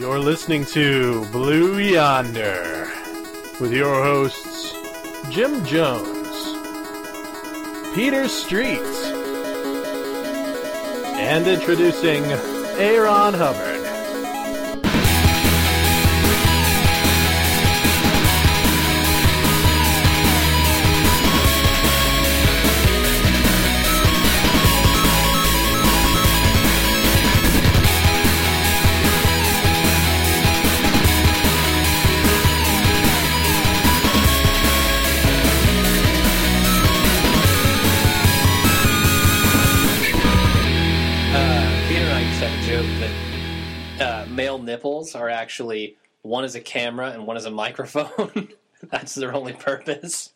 You're listening to Blue Yonder with your hosts Jim Jones, Peter Street, and introducing Aaron Hubbard. Actually one is a camera and one is a microphone. That's their only purpose.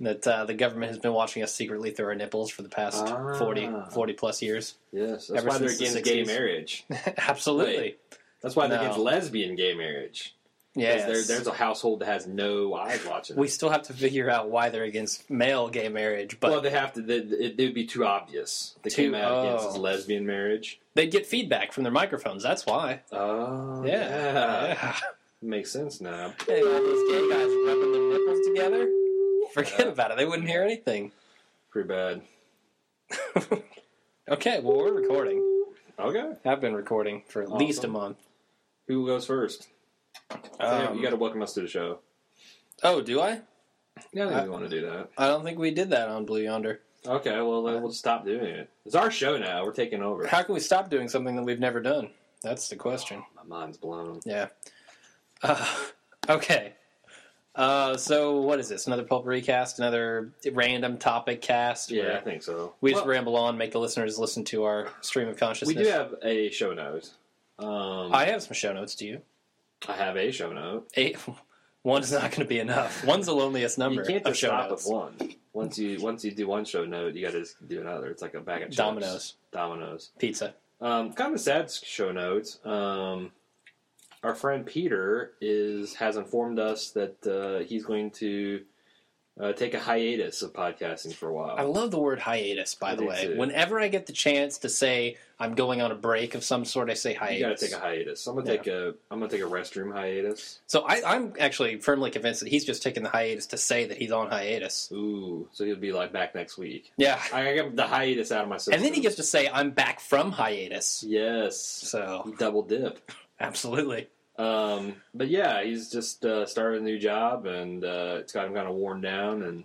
That uh, the government has been watching us secretly through our nipples for the past Ah. 40, 40 plus years. Yes, that's Ever why they're since the against gay marriage. Absolutely. Wait. That's why they're No. against lesbian gay marriage. Yes. there, there's a household that has no eyes watching. we still have to figure out why they're against male gay marriage, but well, they have to. They, it, it would be too obvious. They Too- came out against oh. this lesbian marriage. they'd get feedback from their microphones. That's why. Oh, Yeah. yeah. makes sense now. Hey, all those gay guys rubbing their nipples together. Forget Yeah. about it. They wouldn't hear anything. Pretty bad. okay, well, we're recording. Okay, I've been recording for at least a month. who goes first? Um, you got to welcome us to the show. oh, do I? Yeah, I think I- we want to do that. I don't think we did that on Blue Yonder. Okay, well then we'll stop doing it. It's our show now. We're taking over. How can we stop doing something that we've never done? That's the question. My mind's blown. Yeah. Uh, okay. Uh, so what is this? Another pulp recast? Another random topic cast? Yeah, I think so. We just Well, ramble on, make the listeners listen to our stream of consciousness. we do have a show note. Um, I have some show notes. Do you? I have a show note. Eight. One's not going to be enough. One's the loneliest number You can't of just show stop notes. with one. Once you once you do one show note, you got to do another. It's like a bag of chips. Dominoes. Dominoes. Pizza. Um, kind of a sad show note. Um, our friend Peter is has informed us that uh, he's going to uh, take a hiatus of podcasting for a while. I love the word hiatus, by I the way. too. Whenever I get the chance to say I'm going on a break of some sort, I say hiatus. you got to take a hiatus. I'm gonna Yeah. take a I'm gonna take a restroom hiatus. so I, I'm actually firmly convinced that he's just taking the hiatus to say that he's on hiatus. Ooh, so he'll be like back next week. Yeah. I got the hiatus out of my system. And then he gets to say I'm back from hiatus. yes, So he double dip. absolutely. Um, but yeah, he's just uh, started a new job, and uh, it's got him kind of worn down. And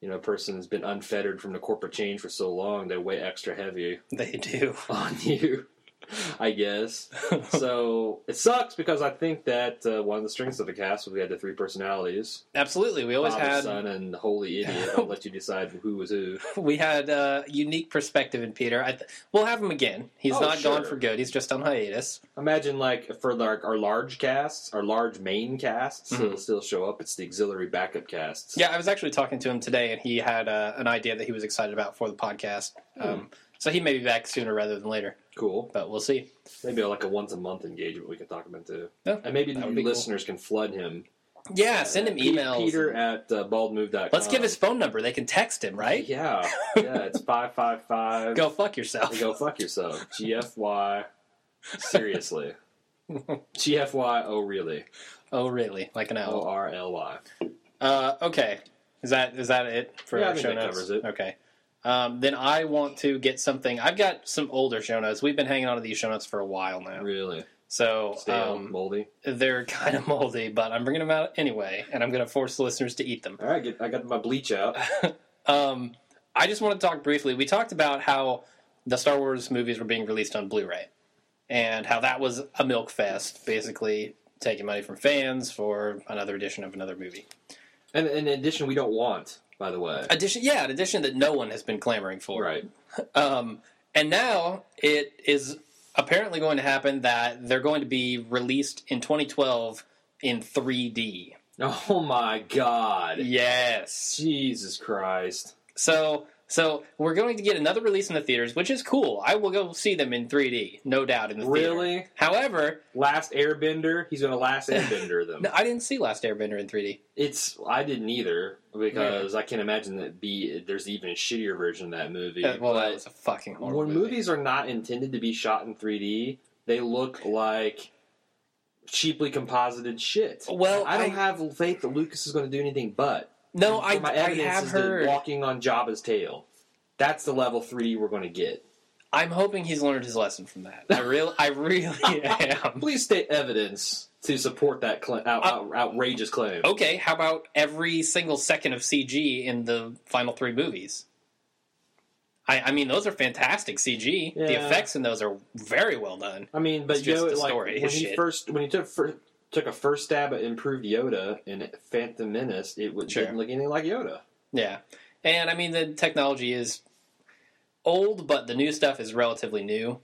you know, a person has been unfettered from the corporate change for so long, they weigh extra heavy They do. on you, I guess. so it sucks because I think that uh, one of the strengths of the cast was we had the three personalities: Absolutely. We always Father, had son, and holy idiot. I'll let you decide who was who. we had a unique perspective in Peter. I th- we'll have him again. He's Oh, not gone for good. He's just on hiatus. Imagine like for like our large casts, our large main casts, Mhm. it'll still show up. It's the auxiliary backup casts. Yeah, I was actually talking to him today, and he had uh, an idea that he was excited about for the podcast. Hmm. Um, so he may be back sooner rather than later, cool. but we'll see. Maybe like a once a month engagement we could talk about too. Yeah, And maybe the be cool. listeners can flood him. Yeah, send him emails. Peter at uh, baldmove.com. Let's give his phone number. They can text him, right? Yeah, yeah. It's five five five. Go fuck yourself. Go fuck yourself. GFY. Seriously. GFY. Oh really? Oh, really? Like an O owl. R L Y. Uh, okay. Is that is that it for Yeah, our show that notes? covers it. Okay. Um, then I want to get something. I've got some older show notes. We've been hanging on to these show notes for a while now, Really? so um, moldy. they're kind of moldy. But I'm bringing them out anyway, and I'm going to force the listeners to eat them. All right, get, I got my bleach out. Um, I just want to talk briefly. We talked about how the Star Wars movies were being released on Blu-ray, and how that was a milk fest, basically taking money from fans for another edition of another movie. And in addition, we don't want. By the way. Edition, yeah, an addition that no one has been clamoring for. Right. Um, and now it is apparently going to happen that they're going to be released in 2012 in 3D. Oh my God. Yes. Jesus Christ. So so we're going to get another release in the theaters, which is cool. I will go see them in 3D, no doubt in the theater. Really? However, Last Airbender? He's gonna last Airbender them. no, I didn't see Last Airbender in 3D. It's I didn't either because I can't imagine that be there's even a shittier version of that movie. Uh, well, that was a fucking horrible when movie. movies are not intended to be shot in 3D, they look like cheaply composited shit. Well, I don't I- have faith that Lucas is going to do anything but. No, I, my I have heard. walking on Jabba's tail. That's the level 3D we're going to get. I'm hoping he's learned his lesson from that. I really, I really am. Please state evidence to support that cla out, Uh, out, outrageous claim. Okay, how about every single second of CG in the final three movies? I, I mean, those are fantastic CG. The effects in those are very well done. I mean, but It's you just know, the like story, when he shit. first when he took fir- took a first stab at improved Yoda in Phantom Menace, it would, Sure. didn't look anything like Yoda. Yeah, and I mean the technology is old, but the new stuff is relatively new.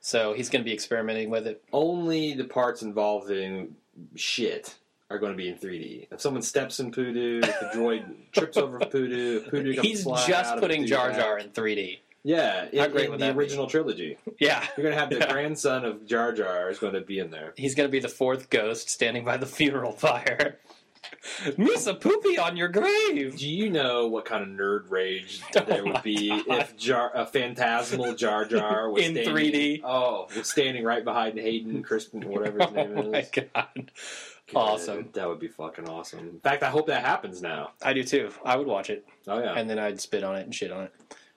So he's going to be experimenting with it. Only the parts involving shit are going to be in 3D. If someone steps in Poodoo, if the droid trips over Poodoo, Poodoo comes He's just putting Jar Jar in 3D. Yeah, in, great in would the that be? original trilogy. Yeah, You're going to have the grandson of Jar Jar is going to be in there. he's going to be the fourth ghost standing by the funeral pyre. Miss a poopy on your grave. Do you know what kind of nerd rage Oh there would be if Jar, a phantasmal Jar Jar was In standing, 3D? Oh, was standing right behind Hayden Crispin, whatever his name Oh my is. God, Awesome. That would be fucking awesome. In fact, I hope that happens now. I do too. I would watch it, Oh yeah, and then I'd spit on it and shit on it.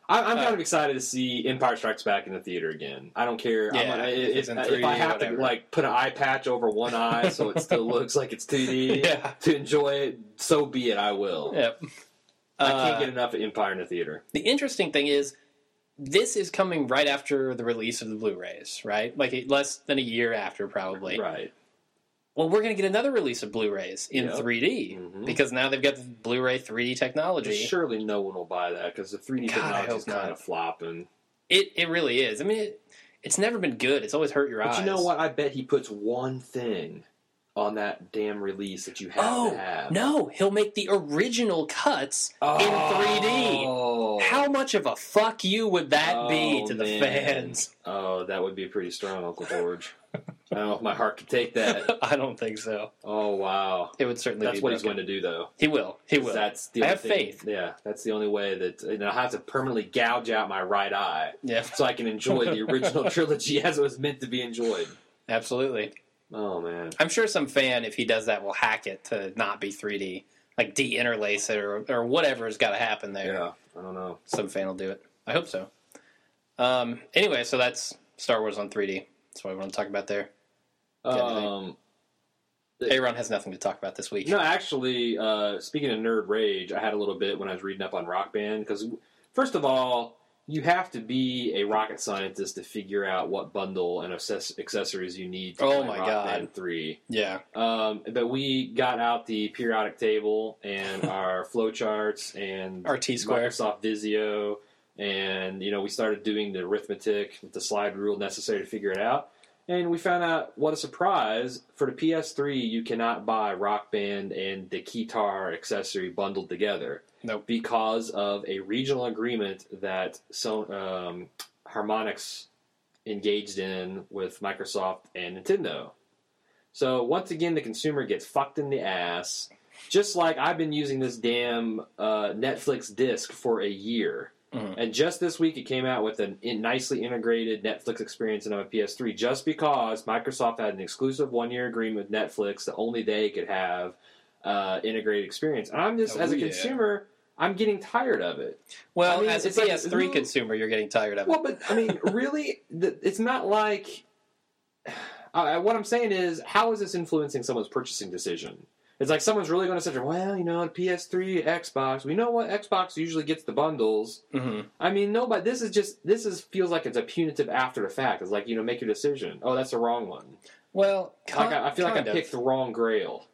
I, I'm uh, kind of excited to see Empire Strikes Back in the theater again. I don't care. I'm Yeah, gonna- if if, it's in if 3D, I have to like put an eye patch over one eye so it still looks like it's 2D Yeah. to enjoy it, so be it. I will. Yep. I can't Uh, get enough of Empire in the theater. The interesting thing is, this is coming right after the release of the Blu-rays, right? Like less than a year after, probably. Right. Well, we're going to get another release of Blu-rays in Yep. 3D Mhm. because now they've got the Blu-ray 3D technology. Surely no one will buy that because the 3D God, technology is kind of flopping. It it really is. I mean, it, it's never been good. It's always hurt your But eyes. you know what? I bet he puts one thing on that damn release that you have Oh to have. no, he'll make the original cuts Oh. in 3D. How much of a fuck you would that oh, be Oh, to the man. fans? Oh, that would be pretty strong, Uncle George. I don't know if my heart could take that. I don't think so. Oh wow, It would certainly that's be what he's going to do, though. He will. He will. That's the I have thing- faith. Yeah, that's the only way that and I have to permanently gouge out my right eye yeah, so I can enjoy the original trilogy as it was meant to be enjoyed. absolutely. Oh man, I'm sure some fan, if he does that, will hack it to not be 3D, like de-interlace it or or whatever's got to happen there. yeah, I don't know. Some fan will do it. I hope so. Um. Anyway, so that's Star Wars on 3D. That's what I want to talk about there. Um, Aaron has nothing to talk about this week. No, actually, uh, speaking of nerd rage, I had a little bit when I was reading up on Rock Band because, first of all, you have to be a rocket scientist to figure out what bundle and access- accessories you need. To Oh my Rock God. Band Three. Yeah. Um, but we got out the periodic table and our flowcharts and Our T-square. Microsoft Visio, and you know we started doing the arithmetic with the slide rule necessary to figure it out. And we found out what a surprise for the PS3 you cannot buy Rock Band and the guitar accessory bundled together Nope. because of a regional agreement that so, um, Harmonix engaged in with Microsoft and Nintendo. So once again, the consumer gets fucked in the ass. Just like I've been using this damn uh, Netflix disc for a year, Mhm. and just this week it came out with a nicely integrated Netflix experience in my PS3. Just because Microsoft had an exclusive one-year agreement with Netflix that only they could have uh, integrated experience, and I'm just Oh, as a yeah. consumer, I'm getting tired of it. Well, I mean, as a it's like- PS3 who- consumer, you're getting tired of it. Well, but I mean, really, th- it's not like. Uh, what I'm saying is, how is this influencing someone's purchasing decision? It's like someone's really going to say, "Well, you know, PS3, Xbox. We know what Xbox usually gets the bundles." hmm I mean, no, but this is just this is feels like it's a punitive after the fact. It's like you know, make your decision. Oh, that's the wrong one. Well, Like I, I feel like I of. picked the wrong Grail.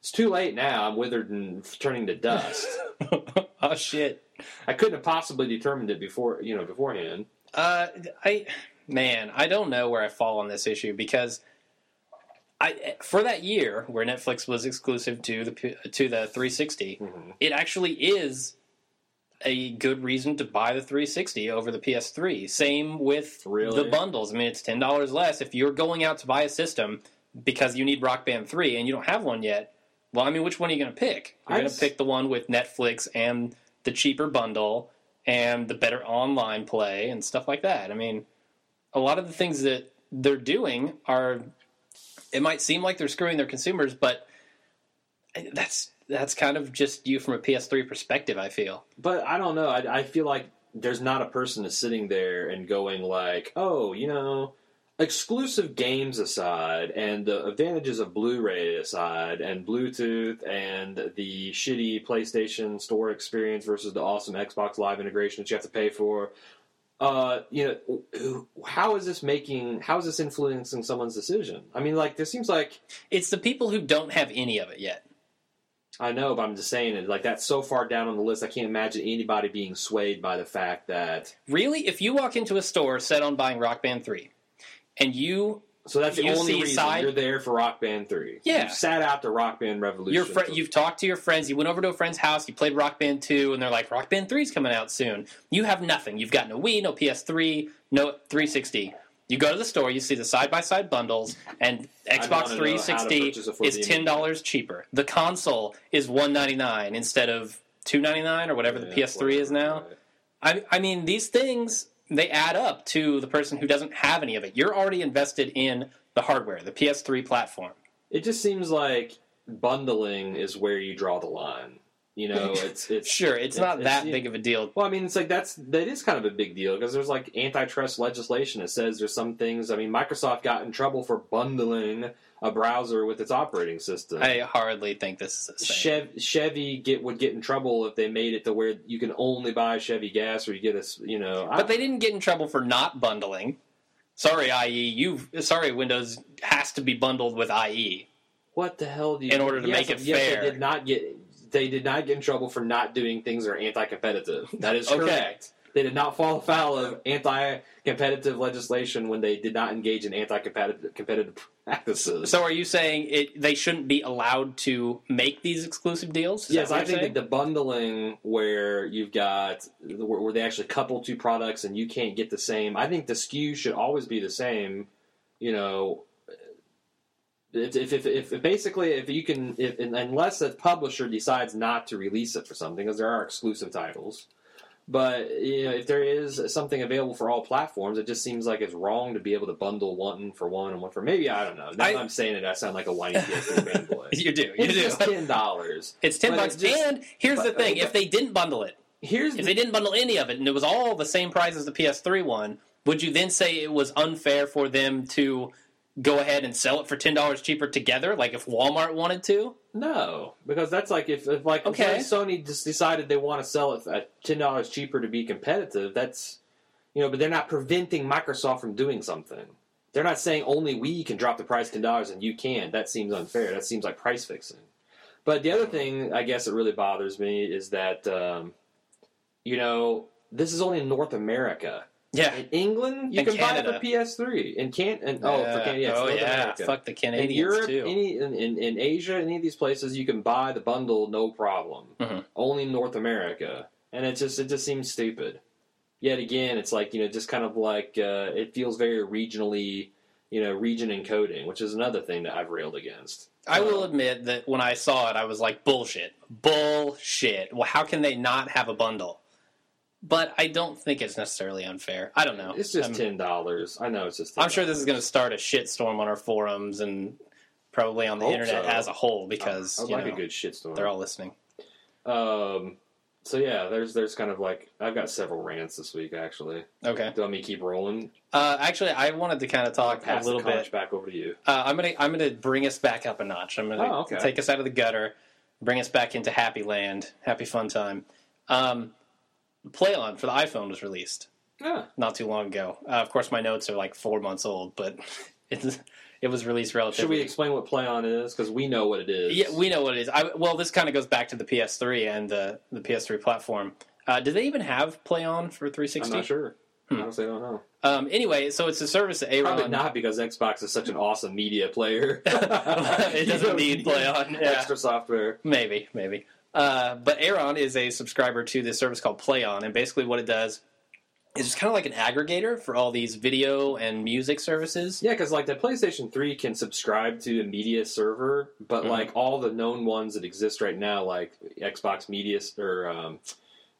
It's too late now. I'm withered and turning to dust. oh shit. I couldn't have possibly determined it before, you know, beforehand. Uh, I man, I don't know where I fall on this issue because I for that year where Netflix was exclusive to the to the 360, Mhm. it actually is a good reason to buy the 360 over the PS3. Same with Really? the bundles. I mean, it's ten dollars less if you're going out to buy a system because you need Rock Band 3 and you don't have one yet. Well, I mean, which one are you going to pick? You're going to pick the one with Netflix and the cheaper bundle and the better online play and stuff like that. I mean, a lot of the things that they're doing are it might seem like they're screwing their consumers, but that's that's kind of just you from a PS3 perspective. I feel. But I don't know. I, I feel like there's not a person that's sitting there and going like, oh, you know, exclusive games aside, and the advantages of Blu-ray aside, and Bluetooth, and the shitty PlayStation Store experience versus the awesome Xbox Live integration that you have to pay for. Uh, you know, how is this making? How is this influencing someone's decision? I mean, like, this seems like It's the people who don't have any of it yet. I know, but I'm just saying it. Like that's so far down on the list, I can't imagine anybody being swayed by the fact that. Really, if you walk into a store set on buying Rock Band 3 and you So that's the only reason side- you're there for Rock Band Three. Yeah. you sat out the Rock Band Revolution. your fr- you've talked to your friends, you went over to a friend's house, you played Rock Band 2 and they're like Rock Band 3 is coming out soon. You have nothing. You've got no Wii, no PS3, no 360. You go to the store, you see the side-by-side bundles and Xbox wanna know how to 360 purchase it for is $10 cheaper. The console is 199 instead of 299 or whatever the PS3 is now. I, I mean, these things they add up to the person who doesn't have any of it. You're already invested in the hardware, the PS3 platform. It just seems like bundling is where you draw the line. You know, it's it's Sure, it's It- not it's- that big of a deal. Well, I mean, it's like that's that is kind of a big deal because there's like antitrust legislation that says there's some things. I mean, Microsoft got in trouble for bundling a browser with its operating system. I hardly think this is the same. Chev- Chevy get would get in trouble if they made it to where you can only buy Chevy gas or you get a you know. I- But they didn't get in trouble for not bundling. Sorry, IE. You sorry, Windows has to be bundled with. IE. what the hell do you? in order to Yes, make it yes, fair. They did not get. They did not get in trouble for not doing things that are anti-competitive. That is Okay. correct. They did not fall foul of anti-competitive legislation when they did not engage in anti-competitive practices. So, are you saying it? They shouldn't be allowed to make these exclusive deals? Is yes, I think saying? that the bundling where you've got where, where they actually couple two products and you can't get the same. I think the SKU should always be the same. You know, if if, if, if, basically if you can if, unless the publisher decides not to release it for something because there are exclusive titles. But you know, if there is something available for all platforms, it just seems like it's wrong to be able to bundle one for one and one for maybe I don't know. Now I- that I'm saying it, I sound like a whiny PS3 fanboy. you do. You It's do. just ten dollars. It's ten But bucks. it's just- and here's the thing: but- if they didn't bundle it, Here's if the, they didn't bundle any of it, and it was all the same price as the PS3 one, would you then say it was unfair for them to go ahead and sell it for ten dollars cheaper together? Like if Walmart wanted to? No, because that's like if, if like Okay. Sony just decided they want to sell it at ten dollars cheaper to be competitive. That's you know, but they're not preventing Microsoft from doing something. They're not saying only we can drop the price ten dollars and you can't. That seems unfair. That seems like price fixing. But the other thing I guess that really bothers me is that um, you know this is only in North America. Yeah. In England, you And can Canada. buy it for PS3. In can and oh for Canada, yeah, oh North yeah. America Fuck the in Europe, too. any in, in, in Asia, any of these places, you can buy the bundle no problem. Mhm. Only in North America, and it just it just seems stupid. Yet again, it's like you know, just kind of like uh, it feels very regionally, you know, region encoding, which is another thing that I've railed against. I will Um, admit that when I saw it, I was like, bullshit. Bullshit. Well, how can they not have a bundle? But I don't think it's necessarily unfair. I don't know. It's just I'm, ten dollars. I know it's just. $10. I'm sure this is going to start a shitstorm on our forums and probably on the internet so. as a whole because I you like know, a good shitstorm. they're all listening. Um. So yeah, there's there's kind of like I've got several rants this week actually. Okay. Do you want me to keep rolling? Uh, actually, I wanted to kind of talk a little bit. back over to you. Uh, I'm gonna I'm gonna bring us back up a notch. I'm gonna Oh, okay. take us out of the gutter, bring us back into happy land, happy fun time. Um, Play on for the iPhone was released Yeah. not too long ago. Uh, of course, my notes are like four months old, but it's, it was released relatively. Should we explain what Play On is? Because we know what it is. Yeah, we know what it is. I, well, this kind of goes back to the PS3 and the the PS3 platform. Uh, do they even have Play On for I'm 360? not sure. Hmm. Honestly, I don't know. Um, anyway, so it's a service that Aaron. Probably not because Xbox is such an awesome media player. It doesn't need Play On, yeah. Extra software. Maybe, maybe. Uh, but Aaron is a subscriber to this service called PlayOn, and basically what it does is it's kind of like an aggregator for all these video and music services. Yeah, because like the PlayStation 3 can subscribe to a media server, but Mhm. like all the known ones that exist right now, like Xbox Media or um,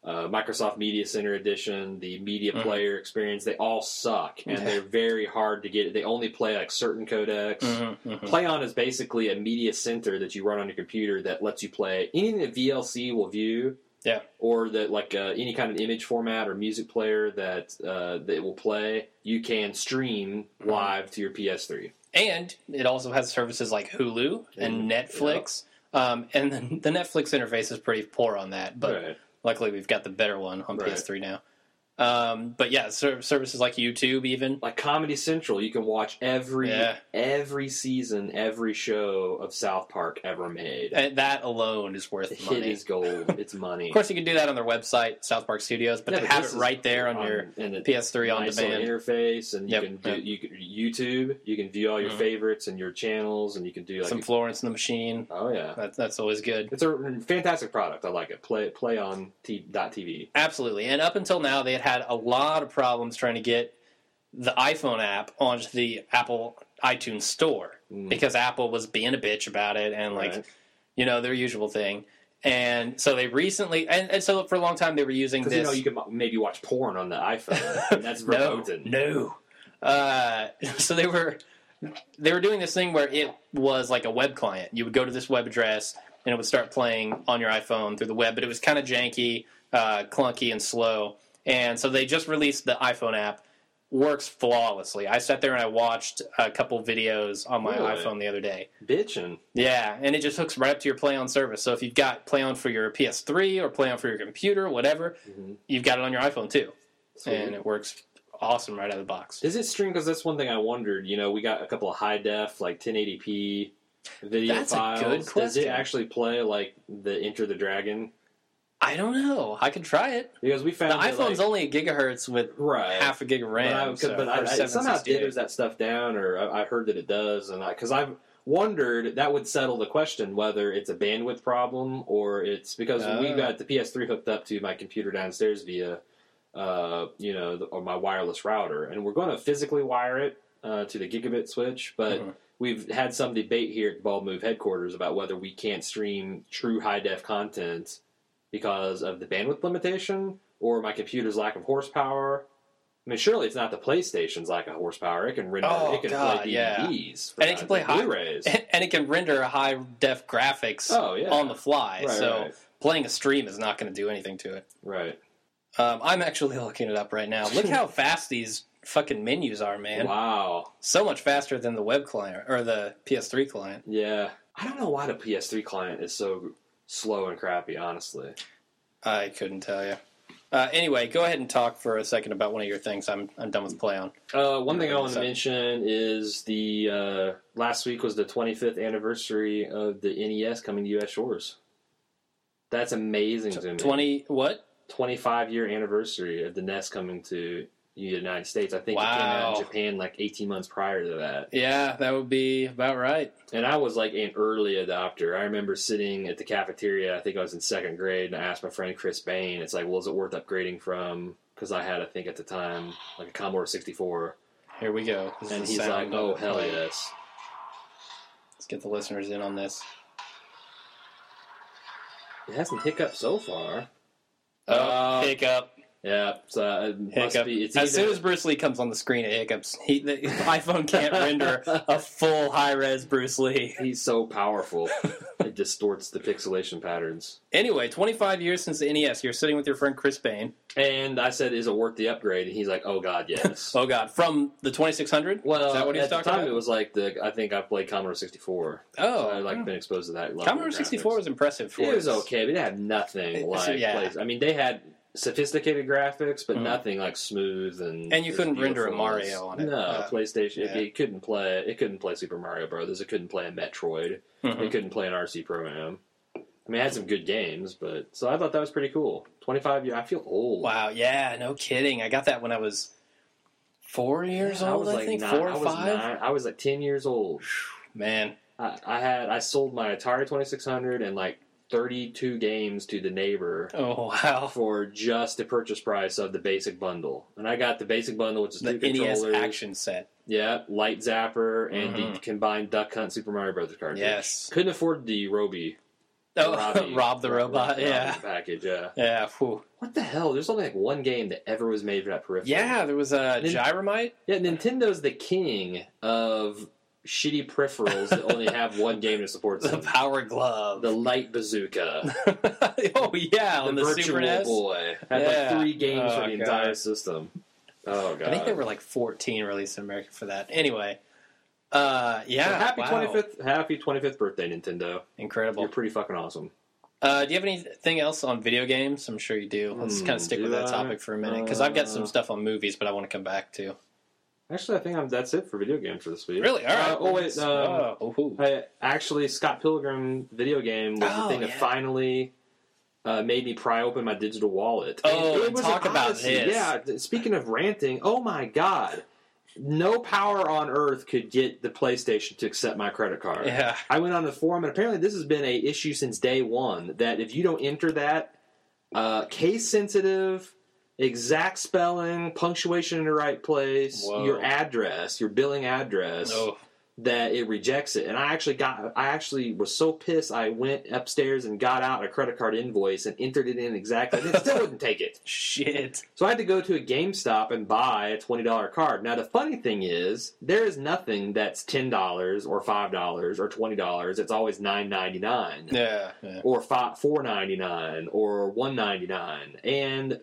uh, Microsoft Media Center Edition, the Media Mhm. Player experience, they all suck and Yeah. they're very hard to get. They only play like certain codecs. Mhm, mhm. PlayOn is basically a media center that you run on your computer that lets you play anything that VLC will view. Yeah. Or that like uh, any kind of image format or music player that uh, that will play, you can stream Mhm. live to your PS3. And it also has services like Hulu and Mm, Netflix. Um, and the, the Netflix interface is pretty poor on that, but right. Luckily we've got the better one on Right. PS3 now. Um, but yeah, ser- services like YouTube even. Like Comedy Central, you can watch every Yeah. every season, every show of South Park ever made. And that alone is worth money. It is gold. It's money. Of course, you can do that on their website, South Park Studios, but Yeah, to but have it right there on, your and PS3 on nice demand. interface, and you Yep, can do yep. you can, YouTube. You can view all your Mhm. favorites and your channels, and you can do like Some Florence and the Machine. oh yeah, That, that's always good. it's a fantastic product. I like it. Play play on t- dot TV. Absolutely. And up until now, they had had a lot of problems trying to get the iPhone app onto the Apple iTunes store Mm. because Apple was being a bitch about it and, like, Right. you know, their usual thing. And so they recently, and, and so for a long time, they were using this. you know you can maybe watch porn on the iPhone. that's no, no. Uh, so they were they were doing this thing where it was like a web client. You would go to this web address and it would start playing on your iPhone through the web, but it was kind of janky, uh, clunky, and slow. And so they just released the iPhone app. Works flawlessly. I sat there and I watched a couple videos on my Really? iPhone the other day. Bitchin'. Yeah, and it just hooks right up to your Play On service. So if you've got Play On for your PS3 or Play On for your computer, whatever, Mhm. you've got it on your iPhone too, Sweet. and it works awesome right out of the box. Does it stream? Because that's one thing I wondered. You know, we got a couple of high def, like 1080p video That's a files. Does it actually play like the Enter the Dragon? I don't know. I could try it. Because we found the iPhone's like, only a gigahertz with right. half a gig of RAM. But I, so, but I, I somehow 768. dithers that stuff down, or I, I heard that it does, and because I've wondered that would settle the question whether it's a bandwidth problem or it's because we Oh. got the PS3 hooked up to my computer downstairs via, uh, you know, the, or my wireless router, and we're going to physically wire it uh, to the gigabit switch, but. Mhm. We've had some debate here at Bald Move headquarters about whether we can't stream true high def content because of the bandwidth limitation or my computer's lack of horsepower. I mean, surely it's not the PlayStation's lack of horsepower. It can render. Oh, it can God, play yeah. DVDs, And it can play high- Blu-rays. and it can render high def graphics Oh yeah, on the fly. Right, so right. playing a stream is not going to do anything to it. right. Um, I'm actually looking it up right now. Look how fast these fucking menus are, man. Wow. So much faster than the web client or the PS3 client. Yeah. I don't know why the PS3 client is so slow and crappy. Honestly. I couldn't tell you. Uh, anyway, go ahead and talk for a second about one of your things. I'm I'm done with play on. Uh, one thing I want to mention is the uh, last week was the 25th anniversary of the NES coming to U.S. shores. That's amazing to me. Twenty what? 25 year anniversary of the NES coming to the United States. I think it came out in Japan like 18 months prior to that. Yeah, that would be about right. And I was like an early adopter. I remember sitting at the cafeteria, I think I was in second grade, and I asked my friend Chris Bain, it's like, well, is it worth upgrading from? Because I had, I think at the time, like a Commodore 64. Here we go. This And he's like, oh, hell playing. yes. Let's get the listeners in on this. It hasn't hiccuped so far. Oh, Uh, hiccup, Yeah, so it must hiccup. be. It's as soon as Bruce Lee comes on the screen, it hiccups. He, the iPhone can't render a full high res Bruce Lee. He's so powerful. it distorts the pixelation patterns. Anyway, 25 years since the NES. You're sitting with your friend Chris Bain. And I said, "Is it worth the upgrade?" And he's like, "Oh God, yes." Oh God, from the 2600. well, is that what he was at the time about? it was like the. I think I played Commodore 64. oh, so I like hmm. been exposed to that. Commodore 64 was impressive. For It was its- okay, but it had nothing It- like. yeah. Plays- I mean, they had sophisticated graphics, but Mhm. nothing like smooth and. And you couldn't render a beautiful as- Mario on it. No, Uh, PlayStation. yeah. It, it couldn't play. It couldn't play Super Mario Brothers. It couldn't play a Metroid. Mhm. It couldn't play an RC program. I mean, it had some good games, but so I thought that was pretty cool. Twenty five years. I feel old. Wow, yeah, no kidding. I got that when I was four years I old, was I, like think, nine, four I or was five. nine- I was like ten years old. Man, I, I had I sold my Atari twenty six hundred and like thirty two games to the neighbor oh wow, for just the purchase price of the basic bundle, and I got the basic bundle, which is the two NES controllers, action set. yeah, Light Zapper, and Mhm. the combined Duck Hunt Super Mario Brothers cartridge. Yes. couldn't afford the Roby Oh, Robbie- Rob the robot, Robbie yeah. package. Yeah. Yeah, whew. What the hell? There's only like one game that ever was made for that peripheral. yeah. There was a Nin- Gyromite. Yeah, Nintendo's the king of shitty peripherals that only have one game to support The. Power Glove. The light bazooka, oh yeah, the, on the, virtual Super NES. boy had Yeah. like three games Oh, for the God. entire system. Oh god! I think there were like 14 released in America for that. Anyway, uh, yeah, So happy wow. twenty fifth, happy twenty fifth birthday, Nintendo! incredible. You're pretty fucking awesome. Uh, do you have anything else on video games? I'm sure you do. Let's Hmm, kind of stick with do that I? topic for a minute because I've got some Uh, stuff on movies, but I want to come back to. Actually, I think I'm, that's it for video games for this week. Really? All right. Uh, oh wait, um, oh. I, actually, Scott Pilgrim video game was Oh, the thing that finally uh, made me pry open my digital wallet. Oh, it and was talk about this. Yeah. Speaking of ranting, oh my god, no power on earth could get the PlayStation to accept my credit card. yeah. I went on the forum, and apparently this has been a issue since day one. That if you don't enter that uh, case sensitive, exact spelling, punctuation in the right place, Whoa. your address, your billing address, Oh, that it rejects it. And I actually got, I actually was so pissed. I went upstairs and got out a credit card invoice and entered it in exactly. And it still wouldn't take it. shit. So I had to go to a GameStop and buy a twenty dollar card. Now the funny thing is, there is nothing that's ten dollars or five dollars or twenty dollars. It's always nine ninety nine Yeah. yeah. or five four ninety nine or one ninety nine, and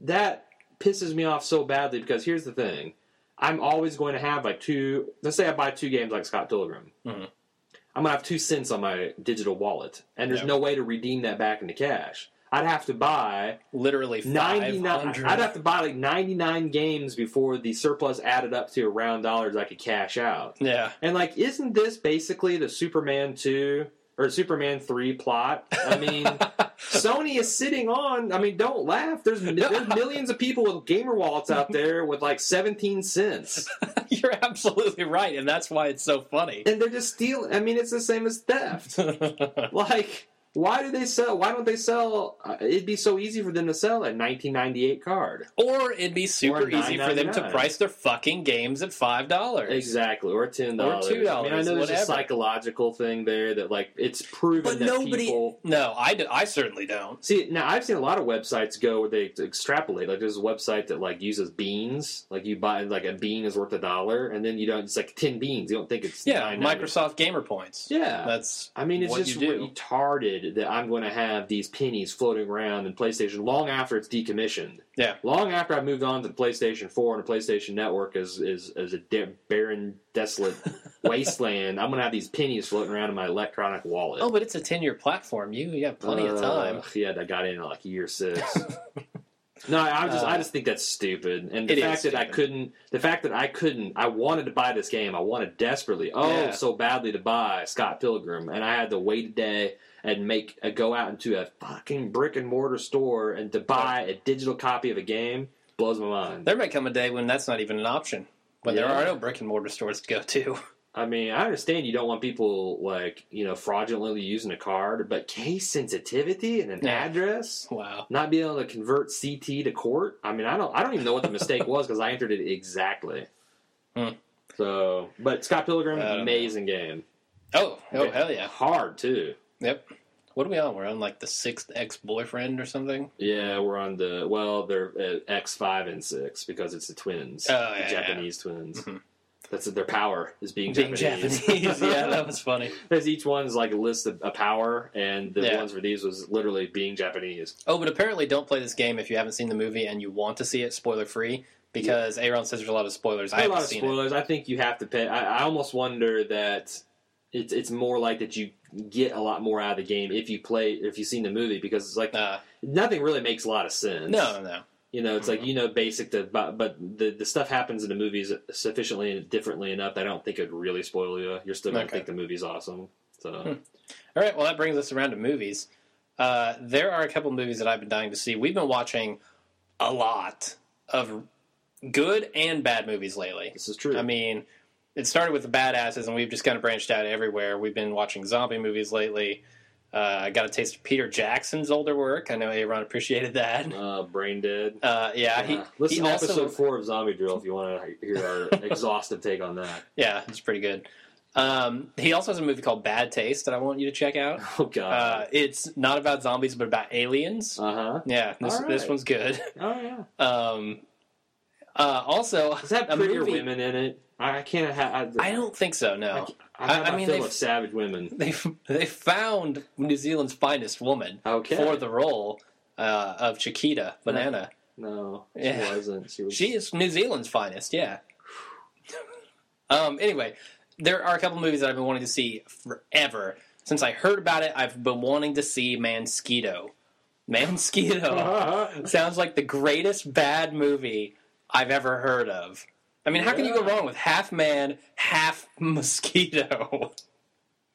that pisses me off so badly because here's the thing: I'm always going to have like two. Let's say I buy two games like Scott Pilgrim. Mhm. I'm gonna have two cents on my digital wallet, and there's Yep. no way to redeem that back into cash. I'd have to buy Literally 99 I'd have to buy like 99 games before the surplus added up to around dollars I could cash out. Yeah. And like isn't this basically the Superman 2 or Superman 3 plot? I mean, Sony is sitting on, I mean, don't laugh. There's there's millions of people with gamer wallets out there with like 17 cents. You're absolutely right, and that's why it's so funny. And they're just stealing. I mean, it's the same as theft. Like why do they sell? Why don't they sell? Uh, it'd be so easy for them to sell a 1998 card. or it'd be super easy for them to price their fucking games at five dollars. Exactly, or ten dollars. Or $2, I mean, I know there's whatever. a psychological thing there that like it's proven But that nobody. people. No, I certainly don't. See now, I've seen a lot of websites go where they extrapolate. Like there's a website that like uses beans. Like you buy like a bean is worth a dollar, and then you don't. It's like ten beans. You don't think it's Yeah, $9.99. Microsoft Gamer Points. Yeah, That's I mean, it's what just you that I'm going to have these pennies floating around in PlayStation long after it's decommissioned. Yeah. Long after I've moved on to the PlayStation 4 and the PlayStation Network is is, is a de- barren, desolate wasteland. I'm going to have these pennies floating around in my electronic wallet. oh, but it's a ten year platform. You you have plenty of time. Yeah, I got in like year six. no, I just I Uh, just think that's stupid, and the fact that I couldn't, the fact that I couldn't, I wanted to buy this game, I wanted desperately, oh Yeah. so badly to buy Scott Pilgrim, and I had to wait a day and make a go out into a fucking brick and mortar store and to buy a digital copy of a game blows my mind. There may come a day when that's not even an option. When there are no brick and mortar stores to go to. I mean, I understand you don't want people like you know fraudulently using a card, but case sensitivity and an Yeah. address. Wow. not being able to convert CT to court. I mean, I don't, I don't even know what the mistake was because I entered it exactly. Hmm. So, but Scott Pilgrim, don't know. amazing game. Oh, oh hell yeah. Hard too. Yep. What are we on? We're on like the sixth ex boyfriend or something. Yeah, we're on the well, they're at X five and six because it's the twins, Oh, the yeah, Japanese twins. Mhm. That's their power is being, Being Japanese. Japanese. yeah, that was funny. Because each one's like a list of a power, and the Yeah. ones for these was literally being Japanese. Oh, but apparently don't play this game if you haven't seen the movie and you want to see it spoiler free because Aaron says there's a lot of spoilers. I a haven't lot of seen spoilers. I think you have to pay. I, I almost wonder that it's it's more like that you get a lot more out of the game if you play if you've seen the movie because it's like. Uh, nothing really makes a lot of sense. no, no. you know, it's like you know basic to but, but the the stuff happens in the movies sufficiently and differently enough that I don't think it would really spoil you. You're still gonna Okay. think the movie's awesome. So Hmm. All right, well, that brings us around to movies. Uh, there are a couple movies that I've been dying to see. We've been watching a lot of good and bad movies lately. this is true. I mean, it started with the badasses, and we've just kind of branched out everywhere. We've been watching zombie movies lately. Uh, I got a taste of Peter Jackson's older work. I know Aaron appreciated that. uh, Brain Dead. Uh, yeah, he, Uh, listen he to also, episode four of Zombie Drill if you want to hear our exhaustive take on that. Yeah, it's pretty good. Um, he also has a movie called Bad Taste that I want you to check out. Oh Uh, god. it's not about zombies, but about aliens. Uh huh. Yeah, this all this one's good. Oh yeah. Um, uh, also, Does that a prettier movie- women in it? I, I can't have. I, I don't think so. No, I, I- I, mean, of savage women. they they found New Zealand's finest woman Okay. for the role uh, of Chiquita Banana. No, she Yeah. wasn't. She was. She is New Zealand's finest. Yeah. um. Anyway, there are a couple movies that I've been wanting to see forever. Since I heard about it, I've been wanting to see Mansquito. Mansquito sounds like the greatest bad movie I've ever heard of. I mean, how can you go wrong with half man, half mosquito?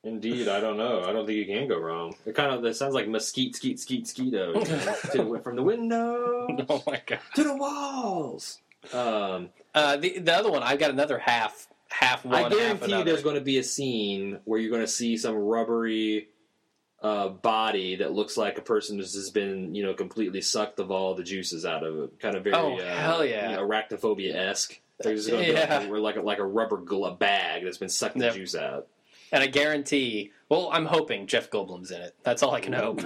Indeed, I don't know. I don't think you can go wrong. It kind of that sounds like mesquite, skeet, skeet, skeeto. you know? From the window oh my god. to the walls. Um, Uh, the the other one, I've got another half half one. I guarantee you, there's going to be a scene where you're going to see some rubbery uh, body that looks like a person has just been, you know, completely sucked of all the juices out of it. Kind of very, Oh, uh, hell yeah. you know, arachnophobia esque. There's going to Yeah. be like, like a like a rubber gl- bag that's been sucked the juice out. And I guarantee, well, I'm hoping Jeff Goldblum's in it. That's all I can hope.